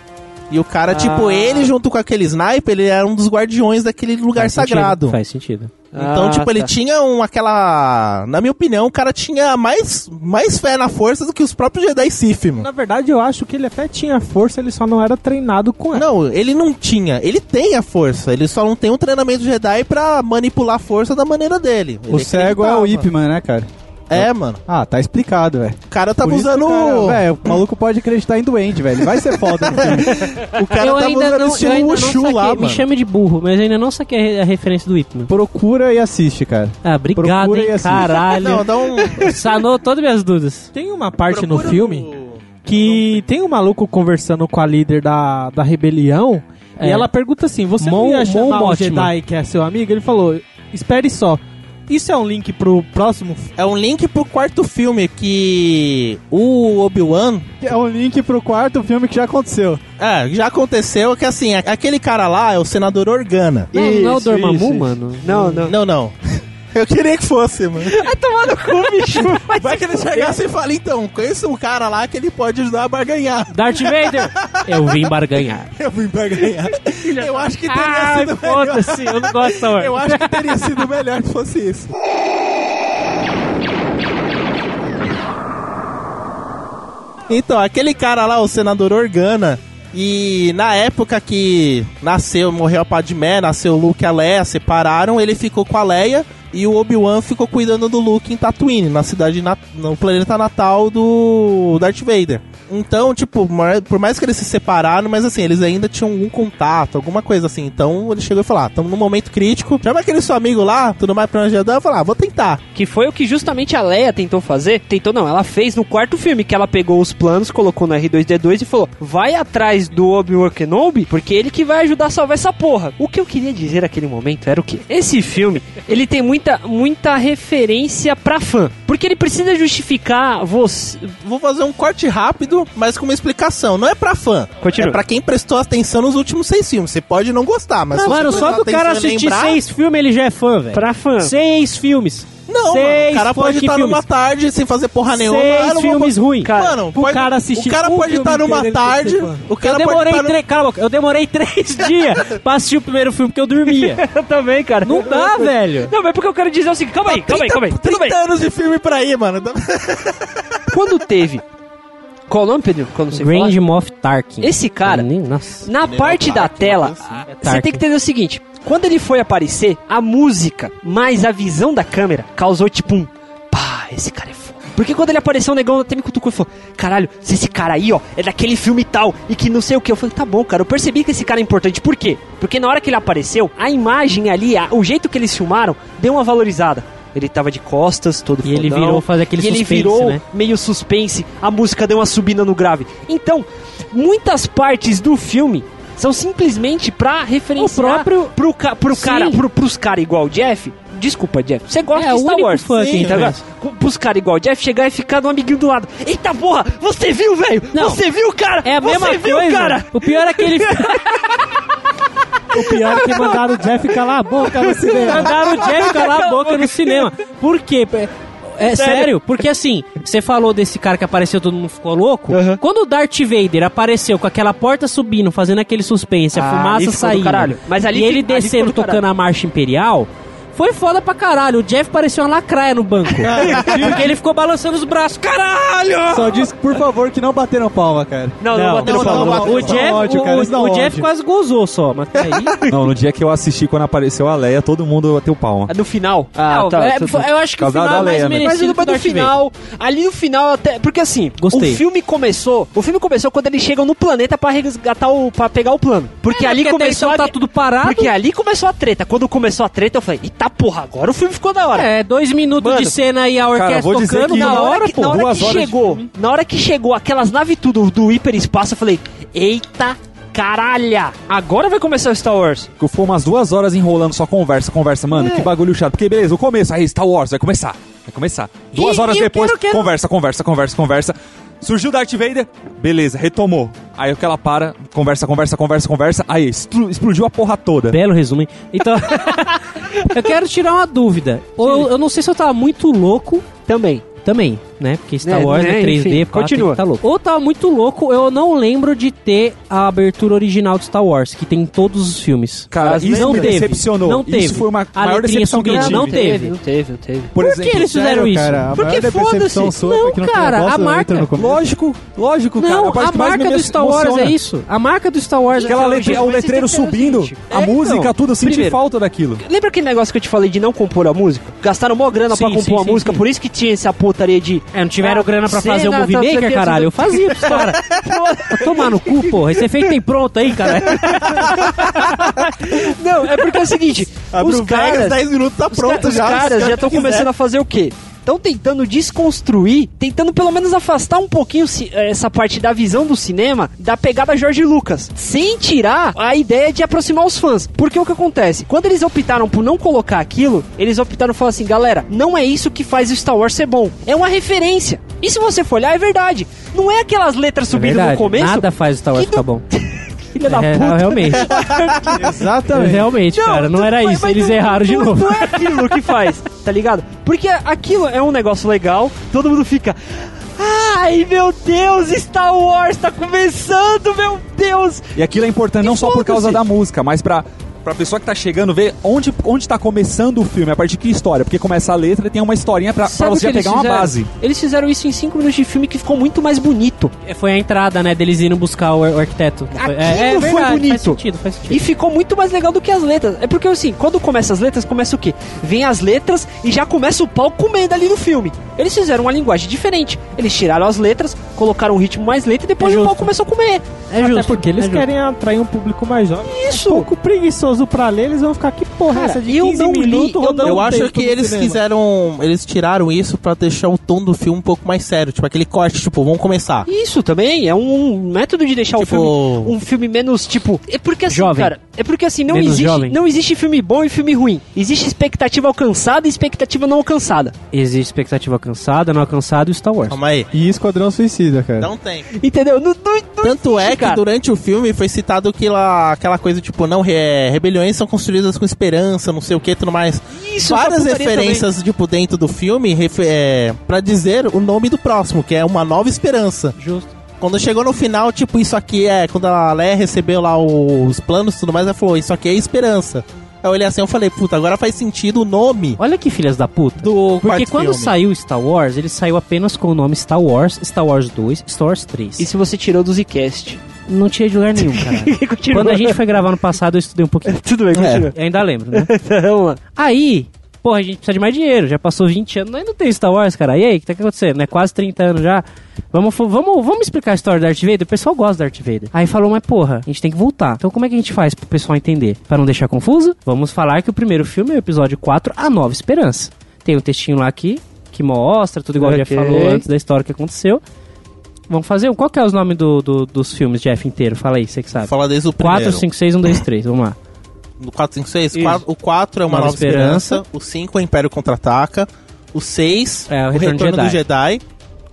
E o cara, tipo, Ah. ele junto com aquele sniper, ele era um dos guardiões daquele lugar Faz sentido, sagrado. Faz sentido. Então, Ah, tipo, ele tá. tinha um, aquela. Na minha opinião, o cara tinha mais, mais fé na força do que os próprios Jedi Sith, mano. Na verdade, eu acho que ele até tinha força, ele só não era treinado com ela. Não, ele não tinha. Ele tem a força. Ele só não tem um treinamento Jedi pra manipular a força da maneira dele. O Ele cego é o. Ip Man, né, cara? É, mano. Ah, tá explicado, velho. O cara tava Por isso que usando. o cara- Velho, o maluco pode acreditar em duende, velho. Vai ser foda no filme. *laughs* o cara eu ainda usando não, eu estilo ainda não lá, me mano. chame de burro, mas eu ainda não saquei a, a referência do Whitman. Procura e assiste, cara. Ah, obrigado, Procura e hein, assiste. caralho. Não, dá um. *laughs* Sanou todas minhas dúvidas. Tem uma parte no Procura filme no- que tem um maluco conversando com a líder da, da rebelião É. e ela pergunta assim: Você Mon- não ia Mon chamar o Mothma. Jedi que é seu amigo? Ele falou: Espere só. Isso é um link pro próximo É um link pro quarto filme que o Obi-Wan. É um link pro quarto filme que já aconteceu. É, já aconteceu que assim, aquele cara lá é o senador Organa. Não, não é o Isso, Dormammu, isso, isso. mano? Não, não. Não, não. Eu queria que fosse, mano. Vai tomar no cu, bicho. *laughs* Vai que ele chegasse e fala, então, conheço um cara lá que ele pode ajudar a barganhar. Darth Vader! eu vim barganhar. *laughs* Eu vim barganhar. Eu acho que teria Ah, sido melhor. foda-se, eu não gosto hora. Eu acho que teria sido melhor se fosse isso. Então, aquele cara lá, o senador Organa, e na época que nasceu, morreu a Padmé, nasceu o Luke e a Leia, separaram, ele ficou com a Leia e o Obi-Wan ficou cuidando do Luke em Tatooine, na cidade, no planeta natal do Darth Vader. Então, tipo, por mais que eles se separaram, mas assim, eles ainda tinham algum contato, alguma coisa assim. Então ele chegou e falou: ah, estamos num momento crítico. Chama aquele seu amigo lá, tudo mais pra onde eu falei, ah, vou tentar. Que foi o que justamente a Leia tentou fazer. Tentou não, ela fez no quarto filme, que ela pegou os planos, colocou no R2D2 e falou: vai atrás do Obi-Wan Kenobi, porque ele que vai ajudar a salvar essa porra. O que eu queria dizer naquele momento era o quê? Esse filme, ele tem muita, muita referência pra fã. Porque ele precisa justificar você. Vou fazer um corte rápido mas com uma explicação. Não é pra fã. Continua. É pra quem prestou atenção nos últimos seis filmes. Você pode não gostar, mas Não, mano, só do cara assistir lembrar- seis filmes, ele já é fã, velho. Pra fã. Seis filmes. Não, mano, seis o cara pode estar filmes. numa tarde sem fazer porra nenhuma. Seis não vou- filmes ruins. Cara, Mano, pode- cara assistir o cara um pode filme estar numa tarde. O cara eu demorei pode cala a boca, eu demorei três *laughs* dias pra assistir o primeiro filme porque eu dormia. *laughs* Eu também, cara. Não dá, velho. Não, mas porque eu quero dizer o seguinte, calma aí, calma aí, calma aí. Tudo 30 bem. anos de filme pra aí, mano. *laughs* Quando teve. Qual o nome, Pedro? Quando você Grand Moff Tarkin. Esse cara, Nem- Nossa. na parte da tela, É você Tarkin. tem que entender o seguinte: quando ele foi aparecer, a música mais a visão da câmera causou tipo um. Pá, esse cara é foda. Porque quando ele apareceu, o negão até me cutucou e falou: Caralho, se esse cara aí, ó, é daquele filme tal e que não sei o que. Eu falei: Tá bom, cara, eu percebi que esse cara é importante. Por quê? Porque na hora que ele apareceu, a imagem ali, a- o jeito que eles filmaram, deu uma valorizada. Ele tava de costas, todo E ele fodão, virou fazer aquele e ele suspense, virou né? meio suspense, a música deu uma subida no grave. Então, muitas partes do filme são simplesmente pra referenciar O próprio- pro, ca, pro Sim. cara, pro, pros caras igual o Jeff. Desculpa, Jeff. Você gosta É, de Star Wars. fã que tá? Com- Pros caras igual o Jeff chegar e ficar no amiguinho do lado. Eita porra, você viu, velho? Você viu, cara? É a você mesma viu, coisa. cara? O pior é que ele *laughs* O pior é que mandaram o Jeff calar a boca no cinema. mandaram o Jeff calar a boca no cinema. Por quê? É sério, porque assim, você falou desse cara que apareceu, todo mundo ficou louco. Aham. Quando o Darth Vader apareceu com aquela porta subindo, fazendo aquele suspense, a Ah, fumaça saindo. Mas ali e ele descendo tocando a marcha imperial, foi foda pra caralho. O Jeff parecia uma lacraia no banco. *laughs* porque ele ficou balançando os braços. Caralho! Só disse, por favor, que não bateram palma, cara. Não, não, Não, bateram palma, não, não O Jeff, ódio, o- cara, dá o, Jeff quase gozou só, mas aí... *laughs* Não, no dia que eu assisti, quando apareceu a Leia, todo mundo bateu palma. No final. Ah, Não, tá. é, Tá- eu acho que o final da é mais Leia, né? Mas merecido no, o no Vader. final, ali no final até, porque assim, Gostei. o filme começou, o filme começou quando eles chegam no planeta pra resgatar o para pegar o plano. Porque É, ali porque começou a tá tudo parado. Porque ali começou a treta. Quando começou a treta, eu falei: "Eita porra, agora o filme ficou da hora". É, dois minutos Mano, de cena e a orquestra vou dizer tocando que na na hora, que, pô. na hora duas que horas de chegou, na hora que chegou aquelas naves tudo do hiperespaço, eu falei: "Eita caralha, agora vai começar o Star Wars". Ficou foi umas duas horas enrolando só conversa, conversa. Mano, É. que bagulho chato. Porque beleza, o começo, aí Star Wars, vai começar. Vai começar. Duas E- horas e eu depois, quero- quero- conversa, conversa, conversa, conversa. Surgiu Darth Vader, beleza, retomou. Aí aquela para, conversa, conversa, conversa, conversa. Aí expl- explodiu a porra toda. Belo resumo, hein? Então, *laughs* eu quero tirar uma dúvida. Eu, eu não sei se eu tava muito louco Também. também, né? Porque Star É, Wars né, é 3D, enfim, pá, continua. Tá louco. Ou tava muito louco, eu não lembro de ter a abertura original de Star Wars, que tem em todos os filmes. Cara, As isso não me teve. decepcionou. Não teve. Isso foi uma A maior decepção que eu tive. não teve. Não teve, não teve. Por, Por exemplo, que eles fizeram Sério, isso? Cara, Porque foda-se. Não, não cara, a marca-. Lógico, lógico, cara. Não, parte a marca do Star Wars é isso. A marca do Star Wars Aquela é letra, o Mas letreiro subindo, a É, música, então, tudo, eu senti falta daquilo. Lembra aquele negócio que eu te falei de não compor a música? Gastaram mó grana pra compor a música, por isso que tinha essa putaria de. É, não tiveram Ah, grana pra fazer o Movie tá, Maker, tá, caralho. Eu fazia *laughs* pros caras. Tomar no cu, porra. Esse efeito tem pronto aí, cara. Não, é porque é o seguinte: Abre os caras, 10 minutos tá os, pronto os já. caras já estão começando a fazer o quê? Estão tentando desconstruir, tentando pelo menos afastar um pouquinho ci- essa parte da visão do cinema da pegada George Lucas, sem tirar a ideia de aproximar os fãs. Porque o que acontece? Quando eles optaram por não colocar aquilo, eles optaram por falar assim, galera, não é isso que faz o Star Wars ser bom, é uma referência. E se você for olhar, é verdade. Não é aquelas letras subindo no começo. Nada faz o Star Wars ficar não- bom. *laughs* Filha da É, puta. realmente. *laughs* Exatamente. Realmente, cara. Não era mas- isso. mas Eles não- erraram de não- novo. Não é *laughs* aquilo que faz, tá ligado? Porque aquilo é um negócio legal, todo mundo fica. Ai meu Deus, Star Wars tá começando, meu Deus! E aquilo é importante não só por causa da música, mas pra, pra pessoa que tá chegando ver onde, onde tá começando o filme, a partir de que história. Porque começa a letra e tem uma historinha pra, pra você já pegar uma base. Eles fizeram isso em 5 minutos de filme que ficou muito mais bonito. Foi a entrada, né, deles indo buscar o, o arquiteto. Aquilo foi bonito. Faz sentido, faz sentido. E ficou muito mais legal do que as letras. É porque assim, quando começa as letras, começa o quê? Vem as letras e já começa o pau comendo ali no filme. Eles fizeram uma linguagem diferente. Eles tiraram as letras, colocaram um ritmo mais lento e depois É o pau começou a comer. É Até justo. porque eles é justo. querem atrair um público mais jovem. Isso. É um pouco preguiçoso preguiçoso pra ler, eles vão ficar, que porra é Cara, essa de eu 15 não li, eu rodando Eu acho que eles cinema. quiseram. Eles tiraram isso pra deixar o tom do filme um pouco mais sério. Tipo, aquele corte, tipo, vamos começar. Isso também é um método de deixar Tipo- o filme um filme menos tipo, é porque assim, Jovem. cara, é porque assim não Menos existe, jovem. não existe filme bom e filme ruim. Existe expectativa alcançada e expectativa não alcançada. Existe expectativa alcançada, não alcançada e Star Wars. Calma aí. E Esquadrão Suicida, cara. Não tem. Entendeu? Não, não, não Tanto é existe, que cara. durante o filme foi citado que lá, aquela coisa, tipo, não, re- rebeliões são construídas com esperança, não sei o que, tudo mais. Isso, Várias referências, tipo, dentro do filme, é, pra dizer o nome do próximo, que é Uma Nova Esperança. Justo. Quando chegou no final, tipo, isso aqui é. Quando a Leia recebeu lá os planos e tudo mais, ela falou: Isso aqui é esperança. Aí eu olhei assim eu falei: Puta, agora faz sentido o nome Olha que filhas da puta. do Porque quando filme. saiu Star Wars, ele saiu apenas com o nome Star Wars, Star Wars 2, Star Wars 3. E se você tirou do Zcast? Não tinha de lugar nenhum, *laughs* cara. Quando a gente foi gravar no passado, eu estudei um pouquinho. *laughs* Tudo bem, continua. Eu ainda lembro, né? *laughs* Vamos lá. Aí, porra, a gente precisa de mais dinheiro. Já passou 20 anos, nós não tem Star Wars, cara. E aí, o que tá acontecendo? Né? Quase 30 anos já. Vamos, vamos, vamos explicar a história do Darth Vader? O pessoal gosta do Darth Vader. Aí falou, mas porra, a gente tem que voltar. Então como é que a gente faz pro pessoal entender? Pra não deixar confuso, vamos falar que o primeiro filme é o episódio 4, A Nova Esperança. Tem um textinho lá aqui, que mostra tudo igual o Jeff Ok. falou antes da história que aconteceu. Vamos fazer um. Qual que é os nomes do, do- dos filmes, Jeff, inteiro? Fala aí, você que sabe. Fala desde o primeiro. 4, 5, 6, 1, 2, 3. Vamos lá. No 4, 5, 6? Isso. O 4 é Uma Nova Nova, Esperança. Esperança. O 5 é Império Contra-Ataca. O 6 É, o o Retorno Retorno, de do Jedi.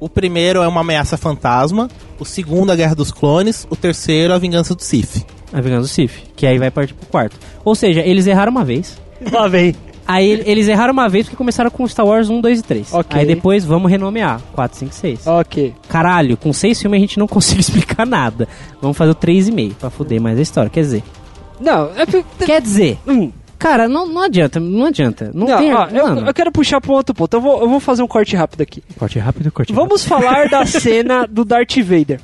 O primeiro é Uma Ameaça Fantasma. O segundo, A Guerra dos Clones. O terceiro, A Vingança do Sith. A Vingança do Sith. Que aí vai partir pro quarto. Ou seja, eles erraram uma vez. Lá vem. Aí ele- eles erraram uma vez porque começaram com Star Wars 1, 2 e 3. Ok. Aí depois vamos renomear. 4, 5, 6. Ok. Caralho, com seis filmes a gente não *laughs* consegue explicar nada. Vamos fazer o 3,5 pra fuder mais a história. Quer dizer. Não, é porque... *laughs* Quer dizer. Hum. Cara, não, não adianta, não adianta. Não, Não, tem. ó, eu, mano. eu quero puxar pra um outro ponto. Eu vou, eu vou fazer um corte rápido aqui. Corte rápido, corte Vamos falar da *laughs* cena do Darth Vader.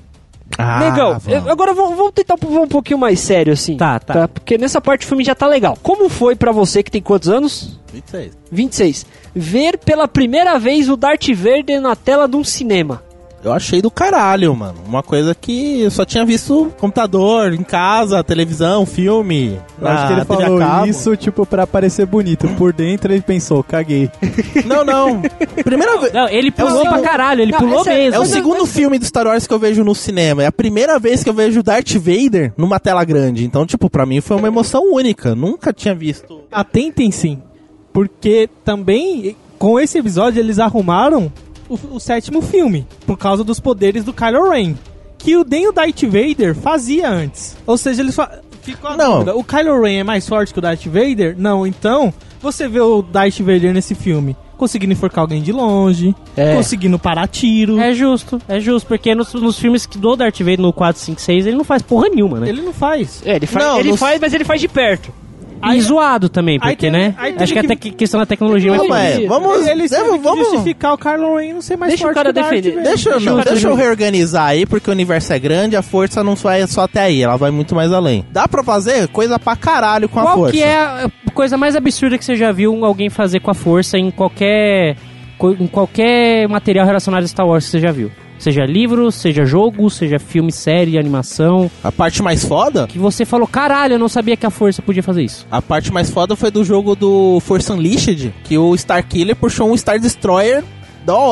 Ah, legal. vamos. Agora vamos, tentar um, um pouquinho mais sério, assim. Tá, tá. Porque nessa parte o filme já tá legal. Como foi pra você que tem quantos anos? 26. 26. Ver pela primeira vez o Darth Vader na tela de um cinema. Eu achei do caralho, mano. Uma coisa que eu só tinha visto computador, em casa, televisão, filme. Eu acho que ele TV falou isso, tipo, pra parecer bonito. Por dentro ele pensou, caguei. *laughs* Não, não. Primeira vez. Não, ele pulou É o pra segundo- caralho, ele Não, pulou é- mesmo. É o Mas- segundo filme do Star Wars que eu vejo no cinema. É a primeira vez que eu vejo Darth Vader numa tela grande. Então, tipo, pra mim foi uma emoção única. Nunca tinha visto. Atentem sim, porque também com esse episódio eles arrumaram o, o sétimo filme, por causa dos poderes do Kylo Ren, que o nem o Darth Vader fazia antes. Ou seja, eles fa... Ficou a Não. dúvida, o Kylo Ren é mais forte que o Darth Vader? Não, então você vê o Darth Vader nesse filme conseguindo enforcar alguém de longe, É. conseguindo parar tiro. É justo, é justo, porque nos, nos filmes que do Darth Vader no 4, 5, 6, ele não faz porra nenhuma, né? Ele não faz. É, ele, faz, Não, ele no- faz, mas ele faz de perto. E zoado também, aí porque, tem- né? aí Acho que que- até que questão da tecnologia vai Ele- vamos. Eles deve- têm que vamos justificar o Kylo Ren não ser mais Deixa o forte cara que o Darth defender. Deixa, eu- não, deixa eu reorganizar aí, porque o universo é grande, a força não vai só até aí, ela vai muito mais além. Dá pra fazer coisa pra caralho com a Qual força. que é a coisa mais absurda que você já viu alguém fazer com a força em qualquer em qualquer material relacionado a Star Wars que você já viu? Seja livro, seja jogo, seja filme, série, animação. A parte mais foda? Que você falou, caralho, eu não sabia que a força podia fazer isso. A parte mais foda foi do jogo do Force Unleashed, que o Starkiller puxou um Star Destroyer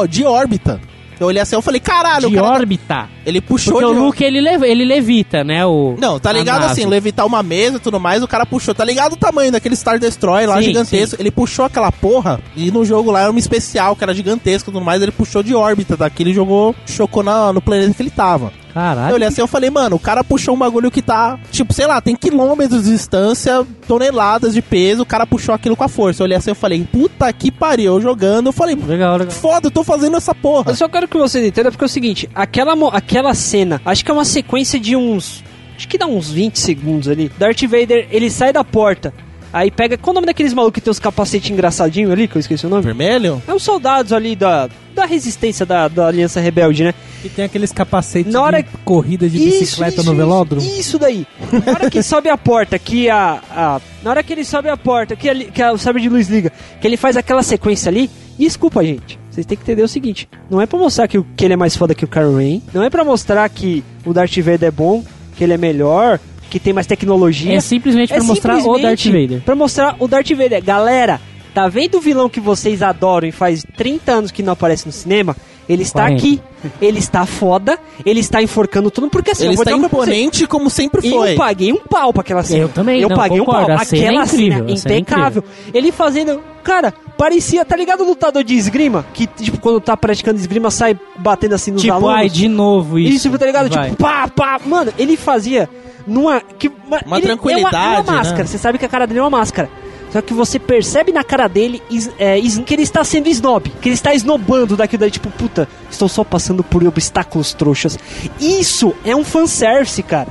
de órbita. Eu olhei assim e falei, caralho, de cara tá- órbita. ele puxou Porque de o Luke, ele, lev- ele levita, né? O, Não, tá ligado assim, levitar uma mesa e tudo mais, o cara puxou. Tá ligado o tamanho daquele Star Destroyer lá Sim, gigantesco? Ele puxou aquela porra e no jogo lá era uma especial, que era gigantesco e tudo mais, ele puxou de órbita daqui, ele jogou, chocou na- no planeta que ele tava. Eu Caralho. olhei assim eu falei, mano, o cara puxou um bagulho que tá, tipo, sei lá, tem quilômetros de distância, toneladas de peso, o cara puxou aquilo com a força. Eu olhei assim eu falei, puta que pariu, eu jogando, eu falei, Legal, legal. foda, eu tô fazendo essa porra. Eu só quero que vocês entendam porque é o seguinte, aquela, aquela cena, acho que é uma sequência de uns. Acho que dá uns 20 segundos ali. Darth Vader, ele sai da porta. Aí pega. Qual o nome daqueles malucos que tem os capacetes engraçadinhos ali, que eu esqueci o nome? Vermelho? É os soldados ali da, da resistência da, da Aliança Rebelde, né? E tem aqueles capacetes Na hora- de corrida de bicicleta no velódromo. Isso, isso daí. Na hora que sobe a porta, que a, a- Na hora que ele sobe a porta, que, ali- que a- o sabre de luz liga, que ele faz aquela sequência ali. Desculpa, gente. Vocês têm que entender o seguinte: não é pra mostrar que, o- que ele é mais foda que o Kylo Ren, não é pra mostrar que o Darth Vader é bom, que ele é melhor, que tem mais tecnologia. É simplesmente pra mostrar o Darth Vader. Pra mostrar o Darth Vader. Galera, tá vendo o vilão que vocês adoram e faz 30 anos que não aparece no cinema? Ele está 40. aqui. Ele está foda. Ele está enforcando tudo. Porque assim, Ele eu vou está imponente como sempre Eu foi. paguei um pau pra aquela cena. Eu também, Eu não, paguei concordo, um pau. a cena é Aquela incrível, cena, a cena é impecável. Ele fazendo. Cara, parecia, tá ligado o lutador de esgrima? Que, tipo, quando tá praticando esgrima, sai batendo assim nos Tipo, alunos. ai, de novo isso. Isso, tá ligado? Vai. Tipo, pá, pá. Mano, ele fazia numa. Que, Uma ele- É uma, tranquilidade, uma máscara. né? Você sabe que a cara dele é uma máscara. Só que você percebe na cara dele é, que ele está sendo snob. Que ele está esnobando daquilo daí, tipo, puta, estou só passando por obstáculos trouxas. Isso é um fanservice, cara.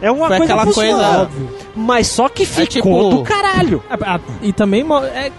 É uma Foi coisa aquela coisa- Mas só que ficou tipo- do caralho. E também mo- é,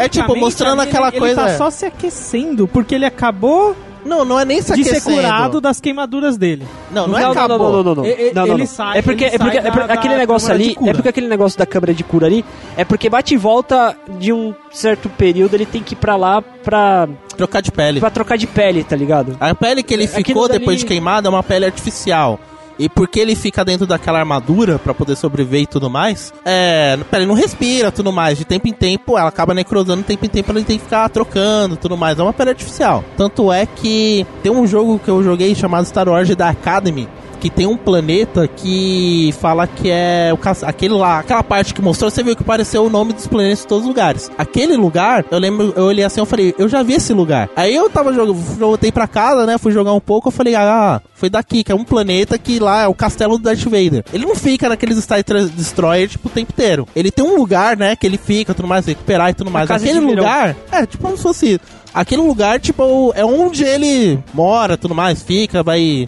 É tipo, mostrando aquela ele, coisa- Ele tá só se aquecendo, porque ele acabou Não, não é nem se de ser aquecendo. curado das queimaduras dele. Não, não, é não, acabou. não, não, não, não. E- e- Não, não, ele não. sai- é porque, é porque, sai é porque da- aquele negócio ali, é porque aquele negócio da câmera de cura ali, é porque bate e volta de um certo período, ele tem que ir pra lá pra, Trocar de pele. pra trocar de pele, tá ligado? A pele que ele Aquilo ficou dali- depois de queimado é uma pele artificial. E porque ele fica dentro daquela armadura pra poder sobreviver e tudo mais, é, a pele não respira tudo mais. De tempo em tempo, ela acaba necrosando, de tempo em tempo ele tem que ficar trocando tudo mais. É uma pele artificial. Tanto é que tem um jogo que eu joguei chamado Star Wars Jedi Academy, que tem um planeta que fala que é o aquele lá, aquela parte que mostrou, você viu que apareceu o nome dos planetas em todos os lugares. Aquele lugar, eu lembro, eu olhei assim, eu falei, eu já vi esse lugar. Aí eu tava jogando, voltei pra casa, né, fui jogar um pouco, eu falei, ah, foi daqui, que é um planeta que lá é o castelo do Darth Vader. Ele não fica naqueles Star Destroyer, tipo, o tempo inteiro. Ele tem um lugar, né, que ele fica, tudo mais, recuperar e tudo mais. Aquele de lugar, é, tipo, como se fosse... Aquele lugar, tipo, é onde ele mora, tudo mais, fica, vai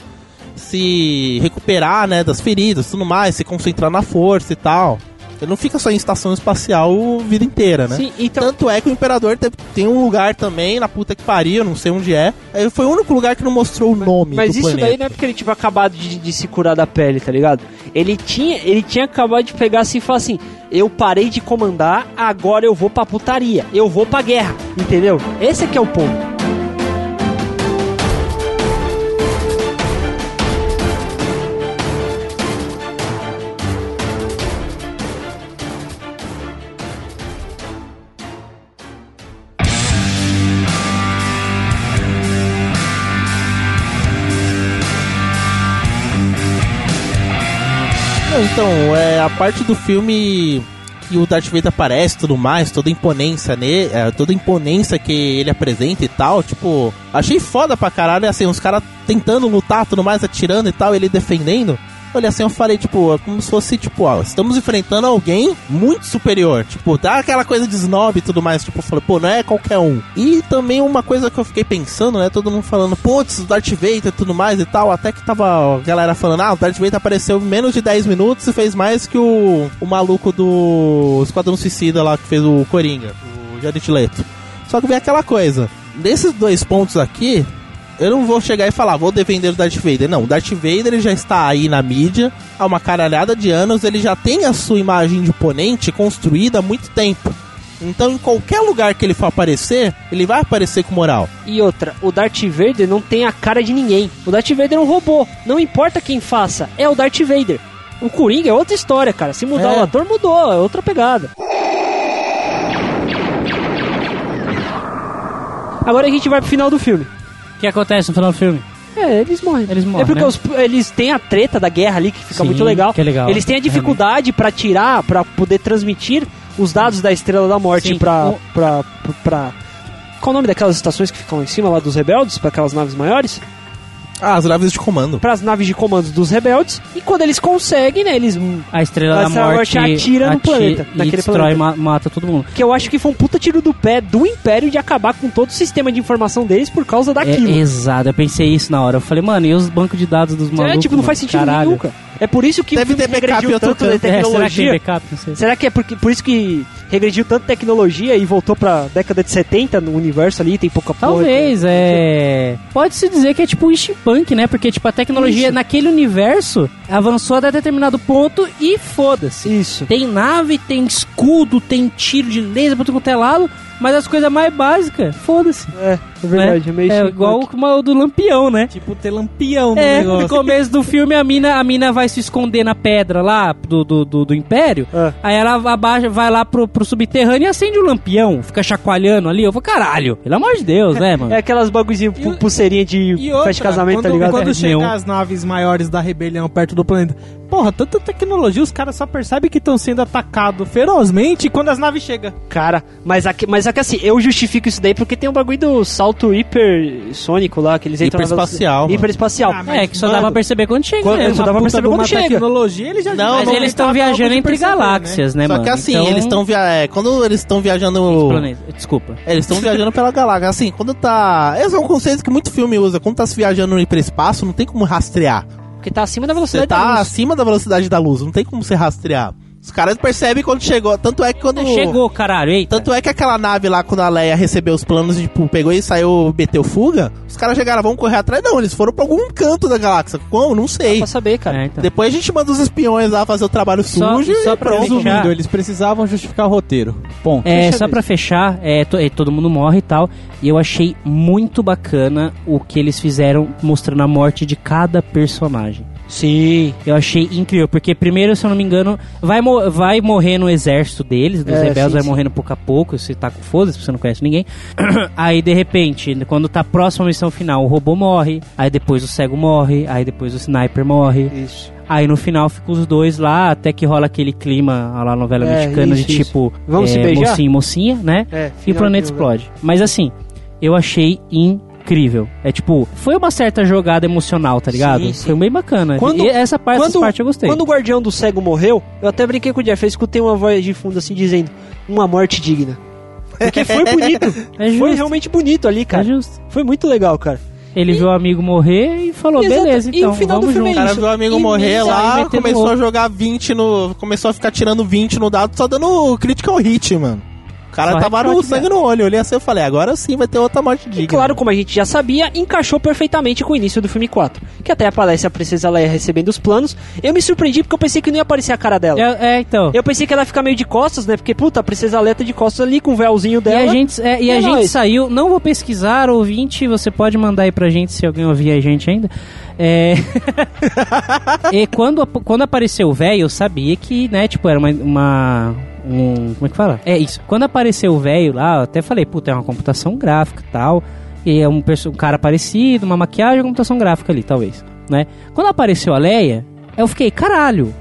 se recuperar, né, das feridas, tudo mais, se concentrar na força e tal. Ele não fica só em estação espacial a vida inteira, né? Sim, então. Tanto é que o Imperador teve- tem um lugar também, na puta que pariu, não sei onde é. Foi o único lugar que não mostrou o nome Mas do isso planeta. daí não é porque ele tinha acabado de, de se curar da pele, tá ligado? Ele tinha, ele tinha acabado de pegar assim e falar assim: eu parei de comandar, agora eu vou pra putaria, eu vou pra guerra, entendeu? Esse é que é o ponto. Então, é a parte do filme que o Darth Vader aparece tudo mais, toda a imponência nele, é, toda a imponência que ele apresenta e tal, tipo, achei foda pra caralho, assim, os caras tentando lutar tudo mais, atirando e tal, ele defendendo. Olha assim, eu falei, tipo, é como se fosse, tipo, ó, estamos enfrentando alguém muito superior. Tipo, dá aquela coisa de snob e tudo mais. Tipo, eu falei, pô, não é qualquer um. E também uma coisa que eu fiquei pensando, né? Todo mundo falando, putz, o Darth Vader e tudo mais e tal. Até que tava a galera falando, ah, o Darth Vader apareceu em menos de 10 minutos e fez mais que o, o maluco do Esquadrão Suicida lá que fez o Coringa, o Jared Leto. Só que vem aquela coisa. Nesses dois pontos aqui, eu não vou chegar e falar, vou defender o Darth Vader. Não, o Darth Vader ele já está aí na mídia há uma caralhada de anos, ele já tem a sua imagem de oponente construída há muito tempo. Então, em qualquer lugar que ele for aparecer, ele vai aparecer com moral. E outra, o Darth Vader não tem a cara de ninguém. O Darth Vader é um robô. Não importa quem faça, é o Darth Vader. O Coringa é outra história, cara. Se mudar É. o ator, mudou. É outra pegada. Agora a gente vai pro final do filme. O que acontece no final do filme? É, eles morrem. Eles morrem, É porque né? os- eles têm a treta da guerra ali, que fica Sim, muito legal. que é legal. Eles têm a dificuldade pra tirar, pra poder transmitir os dados da Estrela da Morte Sim. pra, pra, pra, Qual o nome daquelas estações que ficam em cima, lá dos rebeldes? Pra aquelas naves maiores? Ah, as naves de comando. Para as naves de comando dos rebeldes. E quando eles conseguem, né, eles... A Estrela A da Morte, Morte atira no ati- planeta, e naquele destrói, planeta. ma- mata todo mundo. Que eu acho que foi um puta tiro do pé do Império de acabar com todo o sistema de informação deles por causa daquilo. É, exato, eu pensei isso na hora. Eu falei, mano, e os bancos de dados dos malucos? É, tipo, não mano? faz sentido Caralho. nenhum, cara. É por isso que Deve o filme ter backup regrediu em outro tanto da canto. É, será que tecnologia. backup? Será que é porque, por isso que regrediu tanto tecnologia e voltou pra década de 70 no universo ali, tem pouca porra, Talvez, é. Pode-se dizer que é tipo um steampunk, né? Porque, tipo, a tecnologia Isso. naquele universo avançou até determinado ponto e foda-se. Isso. Tem nave, tem escudo, tem tiro de laser pra tudo quanto é lado. Mas as coisas mais básicas, foda-se. É, é verdade. É, meio É igual o o do Lampião, né? Tipo, ter lampião no É, no negócio. começo do filme a mina, a mina vai se esconder na pedra lá do, do, do, do Império. Ah. Aí ela abaixa, vai lá pro, pro subterrâneo e acende o lampião, fica chacoalhando ali. Eu vou, caralho, pelo amor de Deus, né, mano? É aquelas bagulhozinho, pu- pulseirinha de outra, festa de casamento, quando, tá ligado? Quando É, chega as naves maiores da rebelião perto do planeta. Porra, tanta tecnologia, os caras só percebem que estão sendo atacados ferozmente quando as naves chegam. Cara, mas aqui, mas aqui assim, eu justifico isso daí porque tem um bagulho do salto hipersônico lá, que eles entram na Hiperespacial, mano. Hiperespacial. Ah, É, que só mano, dá pra perceber quando chega quando- mesmo. só dá pra perceber quando chega. tecnologia, eles já Não, Mas não, eles estão viajando entre perceber, galáxias, né, Só mano? que assim, Então, eles estão via... é, quando eles estão viajando. planeta. Desculpa. Eles estão viajando pela galáxia. Assim, quando tá. Esse é um conceito que muito filme usa. Quando tá se viajando no hiperespaço, não tem como rastrear. Porque tá acima da Você velocidade da tá luz. acima da velocidade da luz, não tem como você rastrear. Os caras percebem quando chegou. Tanto é que quando. Chegou, caralho, eita. Tanto é que aquela nave lá, quando a Leia recebeu os planos e, tipo, pegou e saiu, meteu fuga, os caras chegaram, vamos correr atrás. Não, eles foram pra algum canto da galáxia. Como? Não sei. Pra saber, cara. É, então. Depois a gente manda os espiões lá fazer o trabalho Só- sujo só e pra pronto. Resumindo, eles precisavam justificar o roteiro. Ponto. É, só pra fechar, é, to- é, todo mundo morre e tal. E eu achei muito bacana o que eles fizeram mostrando a morte de cada personagem. Sim. Eu achei incrível, porque primeiro, se eu não me engano, vai, mo- vai morrer no exército deles, dos É, rebeldes, sim, vai sim. morrendo pouco a pouco, você tá com foda-se, você não conhece ninguém. *clears throat* aí, de repente, quando tá próximo à missão final, o robô morre, aí depois o cego morre, aí depois o sniper morre. Isso. Aí no final ficam os dois lá, até que rola aquele clima, lá novela É, mexicana isso, de tipo Vamos é, se beijar? mocinho e mocinha, né? É, E o planeta explode. Mas assim, eu achei incrível. É tipo, foi uma certa jogada emocional, tá ligado? Sim, sim. Foi bem bacana. Quando- e essa parte, quando- essa parte eu gostei. Quando o guardião do cego morreu, eu até brinquei com o Jeff, eu escutei uma voz de fundo assim dizendo, uma morte digna. Porque foi *laughs* bonito. É. Foi realmente bonito ali, É cara. justo. Foi muito legal, cara. Ele viu o amigo morrer e falou, Exato. beleza, E então, o final do vamos filme junto. O cara viu o amigo E morrer lá, começou a jogar 20 no. Começou a ficar tirando 20 no dado, só dando critical hit, mano. O cara Só tava no sangue no olho. Eu olhei assim e falei, agora sim vai ter outra morte digna. E claro, como a gente já sabia, encaixou perfeitamente com o início do filme 4. Que até aparece a princesa Leia recebendo os planos. Eu me surpreendi porque eu pensei que não ia aparecer a cara dela. É, é, então. Eu pensei que ela ia ficar meio de costas, né? Porque, puta, a princesa Leia tá de costas ali com o véuzinho E dela. a gente, é, e a É gente saiu, não vou pesquisar, ouvinte, você pode mandar aí pra gente se alguém ouvir a gente ainda. É... *laughs* e quando, quando apareceu o velho, eu sabia que, né, tipo, era uma, uma- um, como é que fala? É isso. Quando apareceu o velho lá, eu até falei, puta, é uma computação gráfica e tal. E é um, um cara parecido, uma maquiagem, computação gráfica ali, talvez, né? Quando apareceu a Leia, eu fiquei, caralho,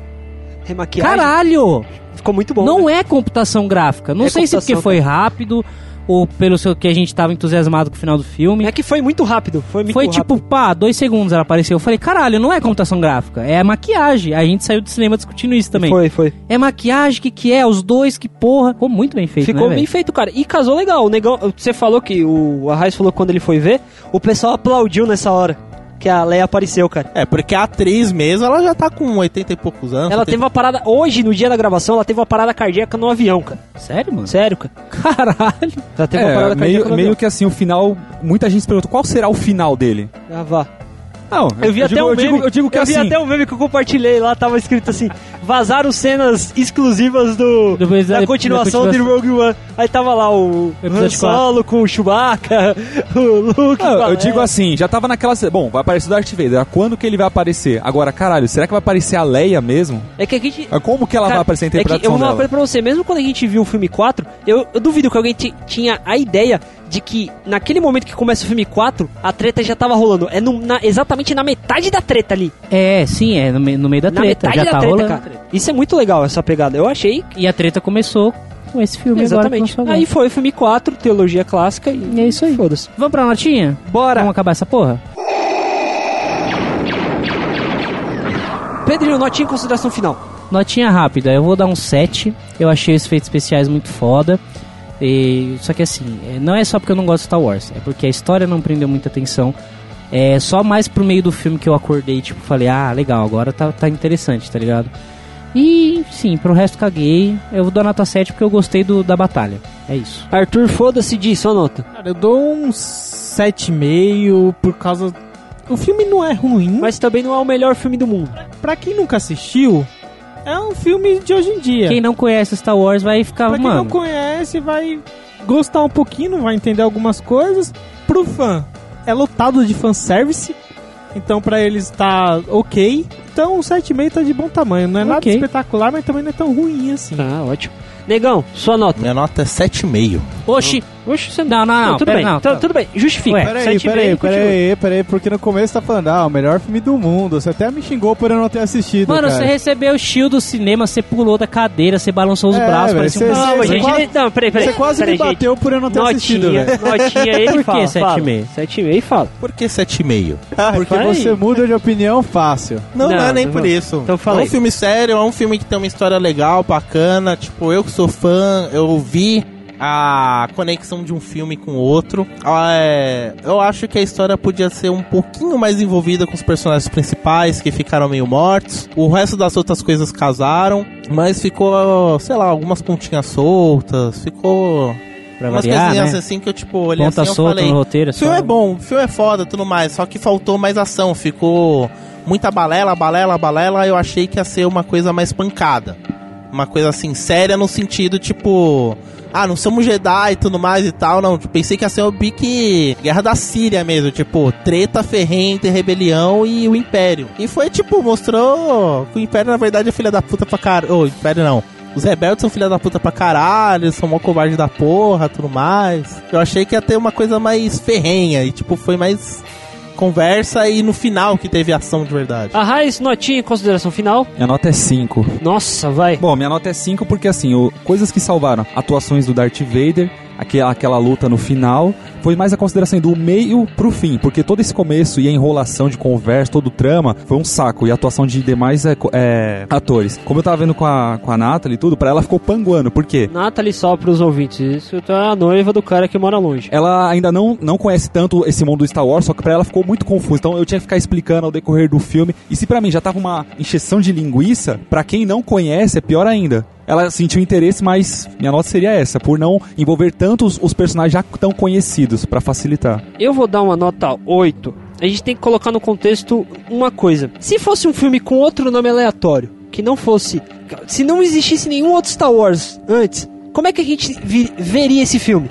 Remaquiagem. caralho! Ficou muito bom. Não né? é computação gráfica. Não É sei se porque foi rápido ou pelo seu, que a gente tava entusiasmado com o final do filme. É que foi muito rápido. Foi muito foi rápido. tipo, pá, dois segundos ela apareceu. Eu falei, caralho, não é computação gráfica, é maquiagem. A gente saiu do cinema discutindo isso também. Foi, foi. É maquiagem, que que é? Os dois, que porra. Ficou muito bem feito, Ficou né, bem feito, cara. E casou legal. O negão, você falou que o Arraiz falou que quando ele foi ver, o pessoal aplaudiu nessa hora. Que a Leia apareceu, cara. É, porque a atriz mesmo, ela já tá com 80 e poucos anos. Ela 70. teve uma parada. Hoje, no dia da gravação, ela teve uma parada cardíaca no avião, cara. Sério, mano? Sério, cara. *laughs* Caralho. Ela teve uma É, parada cardíaca meio, no meio avião. que assim, o final. Muita gente se perguntou qual será o final dele. Ah, vá. Não, Eu vi até digo, um eu meme. digo, eu digo que eu assim. vi até um meme que eu compartilhei lá, tava escrito assim: vazaram cenas exclusivas do, Depois da- da continuação da de continuação. Rogue One. Aí tava lá o Han Solo com o Chewbacca, *laughs* o Luke. Não, eu digo Leia. assim, já tava naquela. Bom, vai aparecer o Darth Vader. Quando que ele vai aparecer? Agora, caralho, será que vai aparecer a Leia mesmo? É que a gente. Como que ela Cara, vai aparecer a é que eu interpretação vou falar uma coisa pra você, mesmo quando a gente viu o filme 4, eu, eu duvido que alguém ti- tinha a ideia de que naquele momento que começa o filme 4, a treta já tava rolando. É no- na- exatamente na metade da treta ali. É, sim, é no, no meio da na treta. metade Já da tá treta, rolando. cara. Isso é muito legal, essa pegada. Eu achei. E a treta começou com esse filme Exatamente. Aí foi o filme 4, teologia clássica e. E é isso aí. Foda-se. Vamos pra notinha? Bora! Vamos acabar essa porra? Pedrinho, notinha em consideração final. Notinha rápida, eu vou dar um 7. Eu achei os efeitos especiais muito foda. E, só que assim, é, não é só porque eu não gosto de Star Wars, é porque a história não prendeu muita atenção. É só mais pro meio do filme que eu acordei, tipo, falei, ah, legal, agora tá, tá interessante, tá ligado? E sim, pro resto caguei. Eu vou dar nota 7 porque eu gostei do, da batalha. É isso. Arthur, foda-se disso, sua nota. Cara, eu dou um 7,5 por causa. O filme não é ruim, Mas também não é o melhor filme do mundo. pra quem nunca assistiu, é um filme de hoje em dia. Quem não conhece Star Wars vai ficar, pra quem não conhece, vai gostar um pouquinho, vai entender algumas coisas. Pro fã, é lotado de fanservice. Então pra eles tá ok. Então o 7,5 tá de bom tamanho. Não é nada Ok. espetacular, mas também não é tão ruim assim. Ah, ótimo. Negão, sua nota. Minha nota é 7,5. Oxi. Oxe, você Não, não, não. tudo pera, bem, não, tá- tá. tudo bem. Justifica. Ué, Peraí, peraí, peraí, peraí, porque no começo tá falando, ah, o melhor filme do mundo. Você até me xingou por eu não ter assistido. Mano, cara. você recebeu o shield do cinema, você pulou da cadeira, você balançou os É, braços, parecia um você- Não, gente, quase- não, peraí, peraí. Você quase peraí, me bateu por eu não ter assistido, *laughs* Notinha, ele Por que fala. sete fala. e meio? Sete e meio fala. Por que 7,5? Porque fala aí. você muda de opinião fácil. Não, não, Não, é nem não por isso. Então fala é um filme sério, é um filme que tem uma história legal, bacana. Tipo, eu que sou fã, eu vi a conexão de um filme com o outro. Ah, é, eu acho que a história podia ser um pouquinho mais envolvida com os personagens principais, que ficaram meio mortos. O resto das outras coisas casaram, mas ficou, sei lá, algumas pontinhas soltas. Ficou Pra umas variar, coisinhas né? assim que eu, tipo, olhei Ponta assim eu solta falei... no roteiro. Filme é bom, filme é foda, tudo mais, só que faltou mais ação, ficou muita balela, balela, balela, eu achei que ia ser uma coisa mais pancada. Uma coisa assim, séria no sentido, tipo, ah, não somos Jedi e tudo mais e tal, não, pensei que ia ser o pique Guerra da Síria mesmo, tipo, treta ferrenha entre rebelião e o Império. E foi, tipo, mostrou que o Império, na verdade, é filha da puta pra caralho, ô, Império não. Os rebeldes são filha da puta pra caralho, são mó covarde da porra, tudo mais. Eu achei que ia ter uma coisa mais ferrenha e, tipo, foi mais conversa e no final que teve ação de verdade. A Raiz, notinha em consideração final. Minha nota é 5. Nossa, vai. Bom, minha nota é 5 porque, assim, o- coisas que salvaram. Atuações do Darth Vader, aquela, aquela luta no final, foi mais a consideração do meio pro fim, porque todo esse começo e a enrolação de conversa, todo o trama, foi um saco. E a atuação de demais é, é, atores. Como eu tava vendo com a, com a Nathalie e tudo, pra ela ficou panguando, por quê? Nathalie só pros ouvintes. Isso é a noiva do cara que mora longe. ela ainda não, não conhece tanto esse mundo do Star Wars, só que pra ela ficou muito confuso. Então eu tinha que ficar explicando ao decorrer do filme. E se pra mim já tava uma encheção de linguiça, pra quem não conhece é pior ainda. Ela sentiu interesse, mas minha nota seria essa, por não envolver tantos os personagens já tão conhecidos, pra facilitar. Eu vou dar uma nota 8. A gente tem que colocar no contexto uma coisa. Se fosse um filme com outro nome aleatório, que não fosse. Se não existisse nenhum outro Star Wars antes, como é que a gente veria esse filme?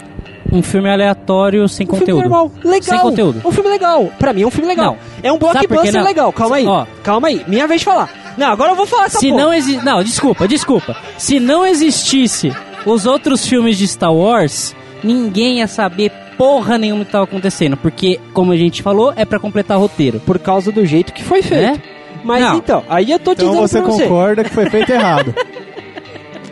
Um filme aleatório sem Um conteúdo. filme normal, legal. Sem conteúdo. Um filme legal. Pra mim é um filme legal. Não. É um blockbuster legal. Calma aí. Ó. Calma aí. Minha vez de falar. Não, agora eu vou falar essa Se porra. não exi... Não, desculpa, desculpa. Se não existisse os outros filmes de Star Wars, ninguém ia saber porra nenhuma que tava acontecendo. Porque, como a gente falou, é pra completar roteiro. Por causa do jeito que foi feito. Né? Mas Não. então, aí eu tô Então dizendo você pra você. concorda que foi feito errado. *laughs*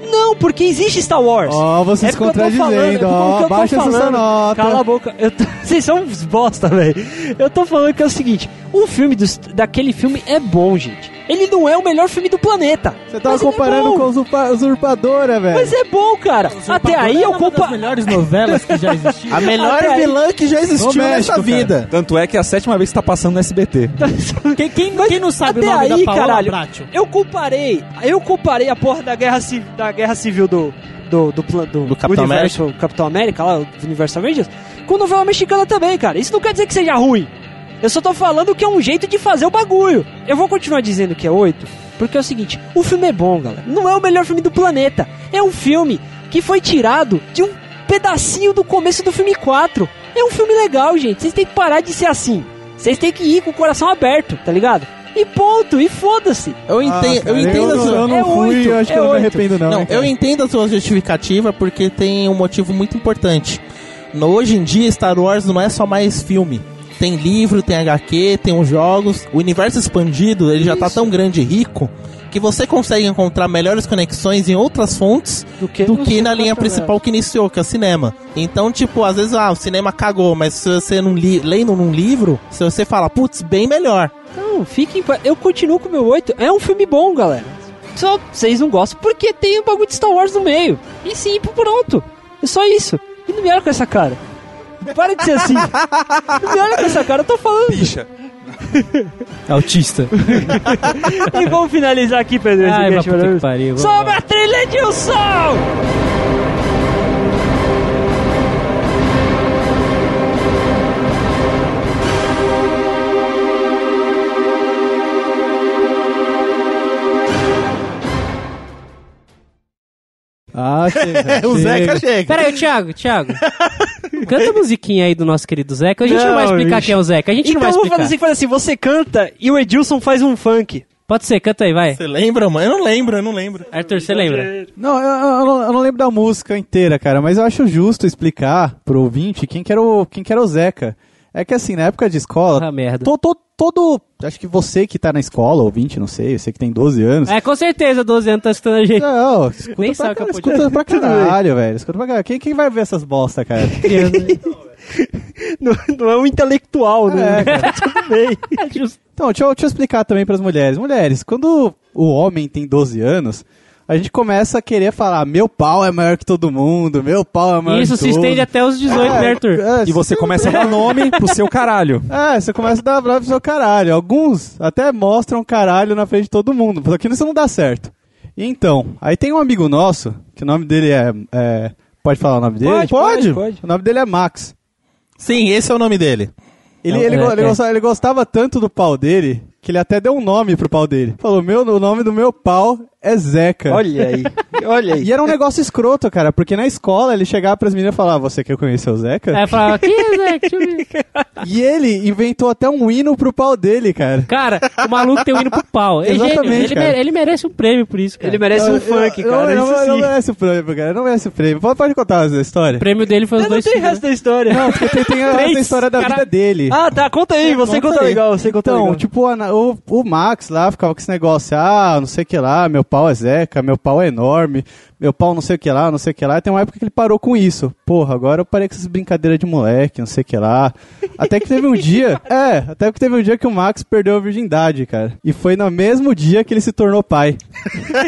Não, porque existe Star Wars. Ó, você É se porque eu tô falando, é contradizendo, porque ó, eu tô baixa essa sua falando. nota. Cala a boca. Eu tô- *laughs* Vocês são uns bosta, velho. Eu tô falando que é o seguinte: o filme dos- daquele filme é bom, gente. Ele não é o melhor filme do planeta. Você tava Mas é comparando bom. com a usurpa- usurpadora, velho. Mas é bom, cara. Até aí eu É uma das comparo. melhores novelas que já existiram. *laughs* A melhor Até aí- vilã que já existiu No nessa México, vida. Tanto é que é a sétima vez que tá passando no SBT. *laughs* Quem, quem, quem não sabe Até o nome aí, da Paola caralho. Bracho? Eu comparei. Eu comparei a porra da guerra, da guerra civil do. Do, do, do, Do Capitão universo, Capitão América, lá, do universo Avengers, com novela mexicana também, cara. Isso não quer dizer que seja ruim. Eu só tô falando que é um jeito de fazer o bagulho. Eu vou continuar dizendo que é 8, porque é o seguinte: o filme é bom, galera. Não é o melhor filme do planeta. É um filme que foi tirado de um pedacinho do começo do filme 4. É um filme legal, gente. Vocês têm que parar de ser assim. Vocês têm que ir com o coração aberto, tá ligado? E ponto, e foda-se. Eu Ah, entendo, cara, eu entendo a eu, sua... eu não É fui, oito, eu acho que é eu não me arrependo não. Não, hein, eu entendo a sua justificativa porque tem um motivo muito importante. No, hoje em dia, Star Wars não é só mais filme. Tem livro, tem HQ, tem os jogos. O universo expandido, ele já tá tão grande e rico que você consegue encontrar melhores conexões em outras fontes Do que, do que na linha principal que iniciou, que é o cinema. Então, tipo, às vezes, ah, o cinema cagou, mas se você não li, lendo num livro, se você fala, putz, bem melhor. Não, fiquem. Eu continuo com o meu 8. É um filme bom, galera. Só vocês não gostam porque tem o bagulho de Star Wars no meio. E sim, pronto. É só isso. E não olha com essa cara. Para de ser assim. não *laughs* me olha com essa cara, eu tô falando. Bicha. Autista. *laughs* e vamos finalizar aqui, Pedro. Ai, mas puta que pariu. Sobe a trilha de um som! Ah, chega, *laughs* o Zeca chega. Pera aí, Thiago, Thiago. Canta a musiquinha aí do nosso querido Zeca. A gente não, Não, vai explicar bicho. quem é o Zeca. A gente Então não vai vamos explicar. fazer assim, faz assim, você canta e o Edilson faz um funk. Pode ser, canta aí, vai. Você lembra, mano? Eu não lembro, eu não lembro. Arthur, você lembra? Não, eu, eu não, eu não lembro da música inteira, cara, mas eu acho justo explicar pro ouvinte quem que era o, quem que era o Zeca. É que assim, na época de escola, Ah, merda. to- to- todo. Acho que você que tá na escola, ouvinte, não sei, você que tem 12 anos. É, com certeza, 12 anos tá escutando a gente. Não, escuta Nem pra, cara, escuta pra caralho, velho. Escuta pra caralho. Quem, quem vai ver essas bosta, cara? *laughs* Não, não é um intelectual, né? É, cara. *laughs* Tudo bem. Então, deixa eu, deixa eu explicar também pras mulheres. Mulheres, quando o homem tem 12 anos, a gente começa a querer falar: meu pau é maior que todo mundo, meu pau é maior Isso que se estende até os 18, né, Arthur? É, E você começa a dar nome pro seu caralho. *laughs* É, você começa a dar bravo pro seu caralho. Alguns até mostram caralho na frente de todo mundo, só que isso não dá certo. E então, aí tem um amigo nosso, que o nome dele é. é- pode falar o nome dele? Pode, pode, pode. O nome dele é Max. Sim, esse é o nome dele. Ele, É, ele, é, ele é. gostava, ele gostava tanto do pau dele que ele até deu um nome pro pau dele. Falou: meu, o nome do meu pau é Zeca. Olha aí, olha aí. E era um negócio escroto, cara, porque na escola ele chegava pras meninas e falava: Você quer conhecer o Zeca? Aí falava, quem é Zeca? Deixa eu ver. *laughs* E ele inventou até um hino pro pau dele, cara. Cara, o maluco tem um hino pro pau. É Exatamente. Ele, ele merece um prêmio por isso, cara. Ele merece um Eu- funk, eu- cara. Não, isso não, sim. não merece o prêmio, cara. Não merece o prêmio. Pode, pode contar essa história? O prêmio dele foi os Eu não dois tem filhos, resto da história. Não, porque tem, tem *laughs* a, história da cara- vida dele. Ah, tá, conta aí, você conta, aí. legal, você conta Então, legal. tipo, a- o, o Max lá ficava com esse negócio, ah, não sei o que lá, meu pau é Zeca, meu pau é enorme, meu pau não sei o que lá, não sei o que lá. E tem uma época que ele parou com isso. Porra, agora eu parei com essas brincadeiras de moleque, não sei o que lá. Até que teve um dia, *laughs* é, até que teve um dia que o Max perdeu a virgindade, cara. E foi no mesmo dia que ele se tornou pai.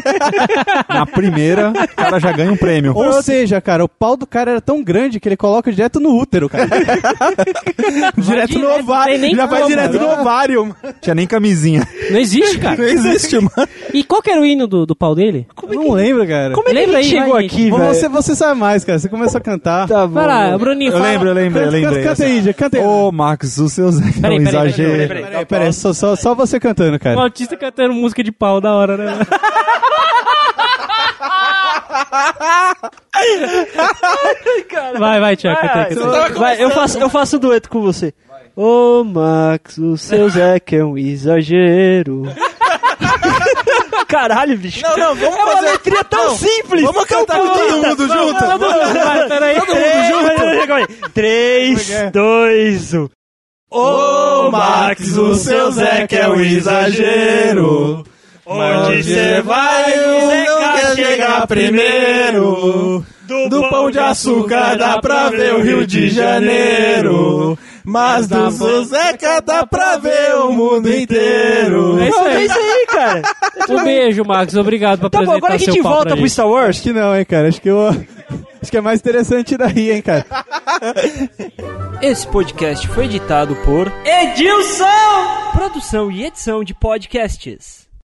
*laughs* Na primeira, o cara já ganha um prêmio. Ou seja, cara, o pau do cara era tão grande que ele coloca direto no útero, cara. *laughs* direto no direto, não ovário. Já vai como, direto no né? ovário. mano. Tinha nem camisinha. Não existe, cara. Não existe, mano. E qual que era o hino do, do pau dele? Eu não lembro, cara. Como é Lembra ele aí, chegou vai, aqui, velho? Você, você sabe mais, cara. Você começou a cantar. Tá bom. Vai lá, Bruninho, Eu fala. lembro, eu lembro, eu lembrei. canta, aí, já canta aí. Ô, Max, o seu Zé é um Peraí, peraí, peraí, exagero. peraí, Peraí, peraí, só, só, só você cantando, O cara. autista cantando música de pau da hora, né? Vai, vai. Vai, eu faço, eu faço dueto com você. Ô Max, o seu Zeca é um exagero. Caralho, bicho. Não, não, vamos é uma fazer- letrinha tão Não, simples. vamos tão cantar todo bonita. mundo junto? Todo mundo, vai, peraí. Todo mundo junto. 3, 2, 1. Ô Max, o seu Zeca é um exagero. Onde você vai, o Zeca chega primeiro. Do pão de açúcar dá pra ver o Rio de Janeiro. Mas do Zeca dá pra ver o mundo inteiro. É isso É aí. isso aí, cara. Um beijo, Max. Obrigado por Tá bom, apresentar agora a gente volta pro. Star Wars. Acho que não, hein, cara. Acho que eu. Acho que é mais interessante daí, hein, cara. Esse podcast foi editado por Edilson! Produção e edição de podcasts.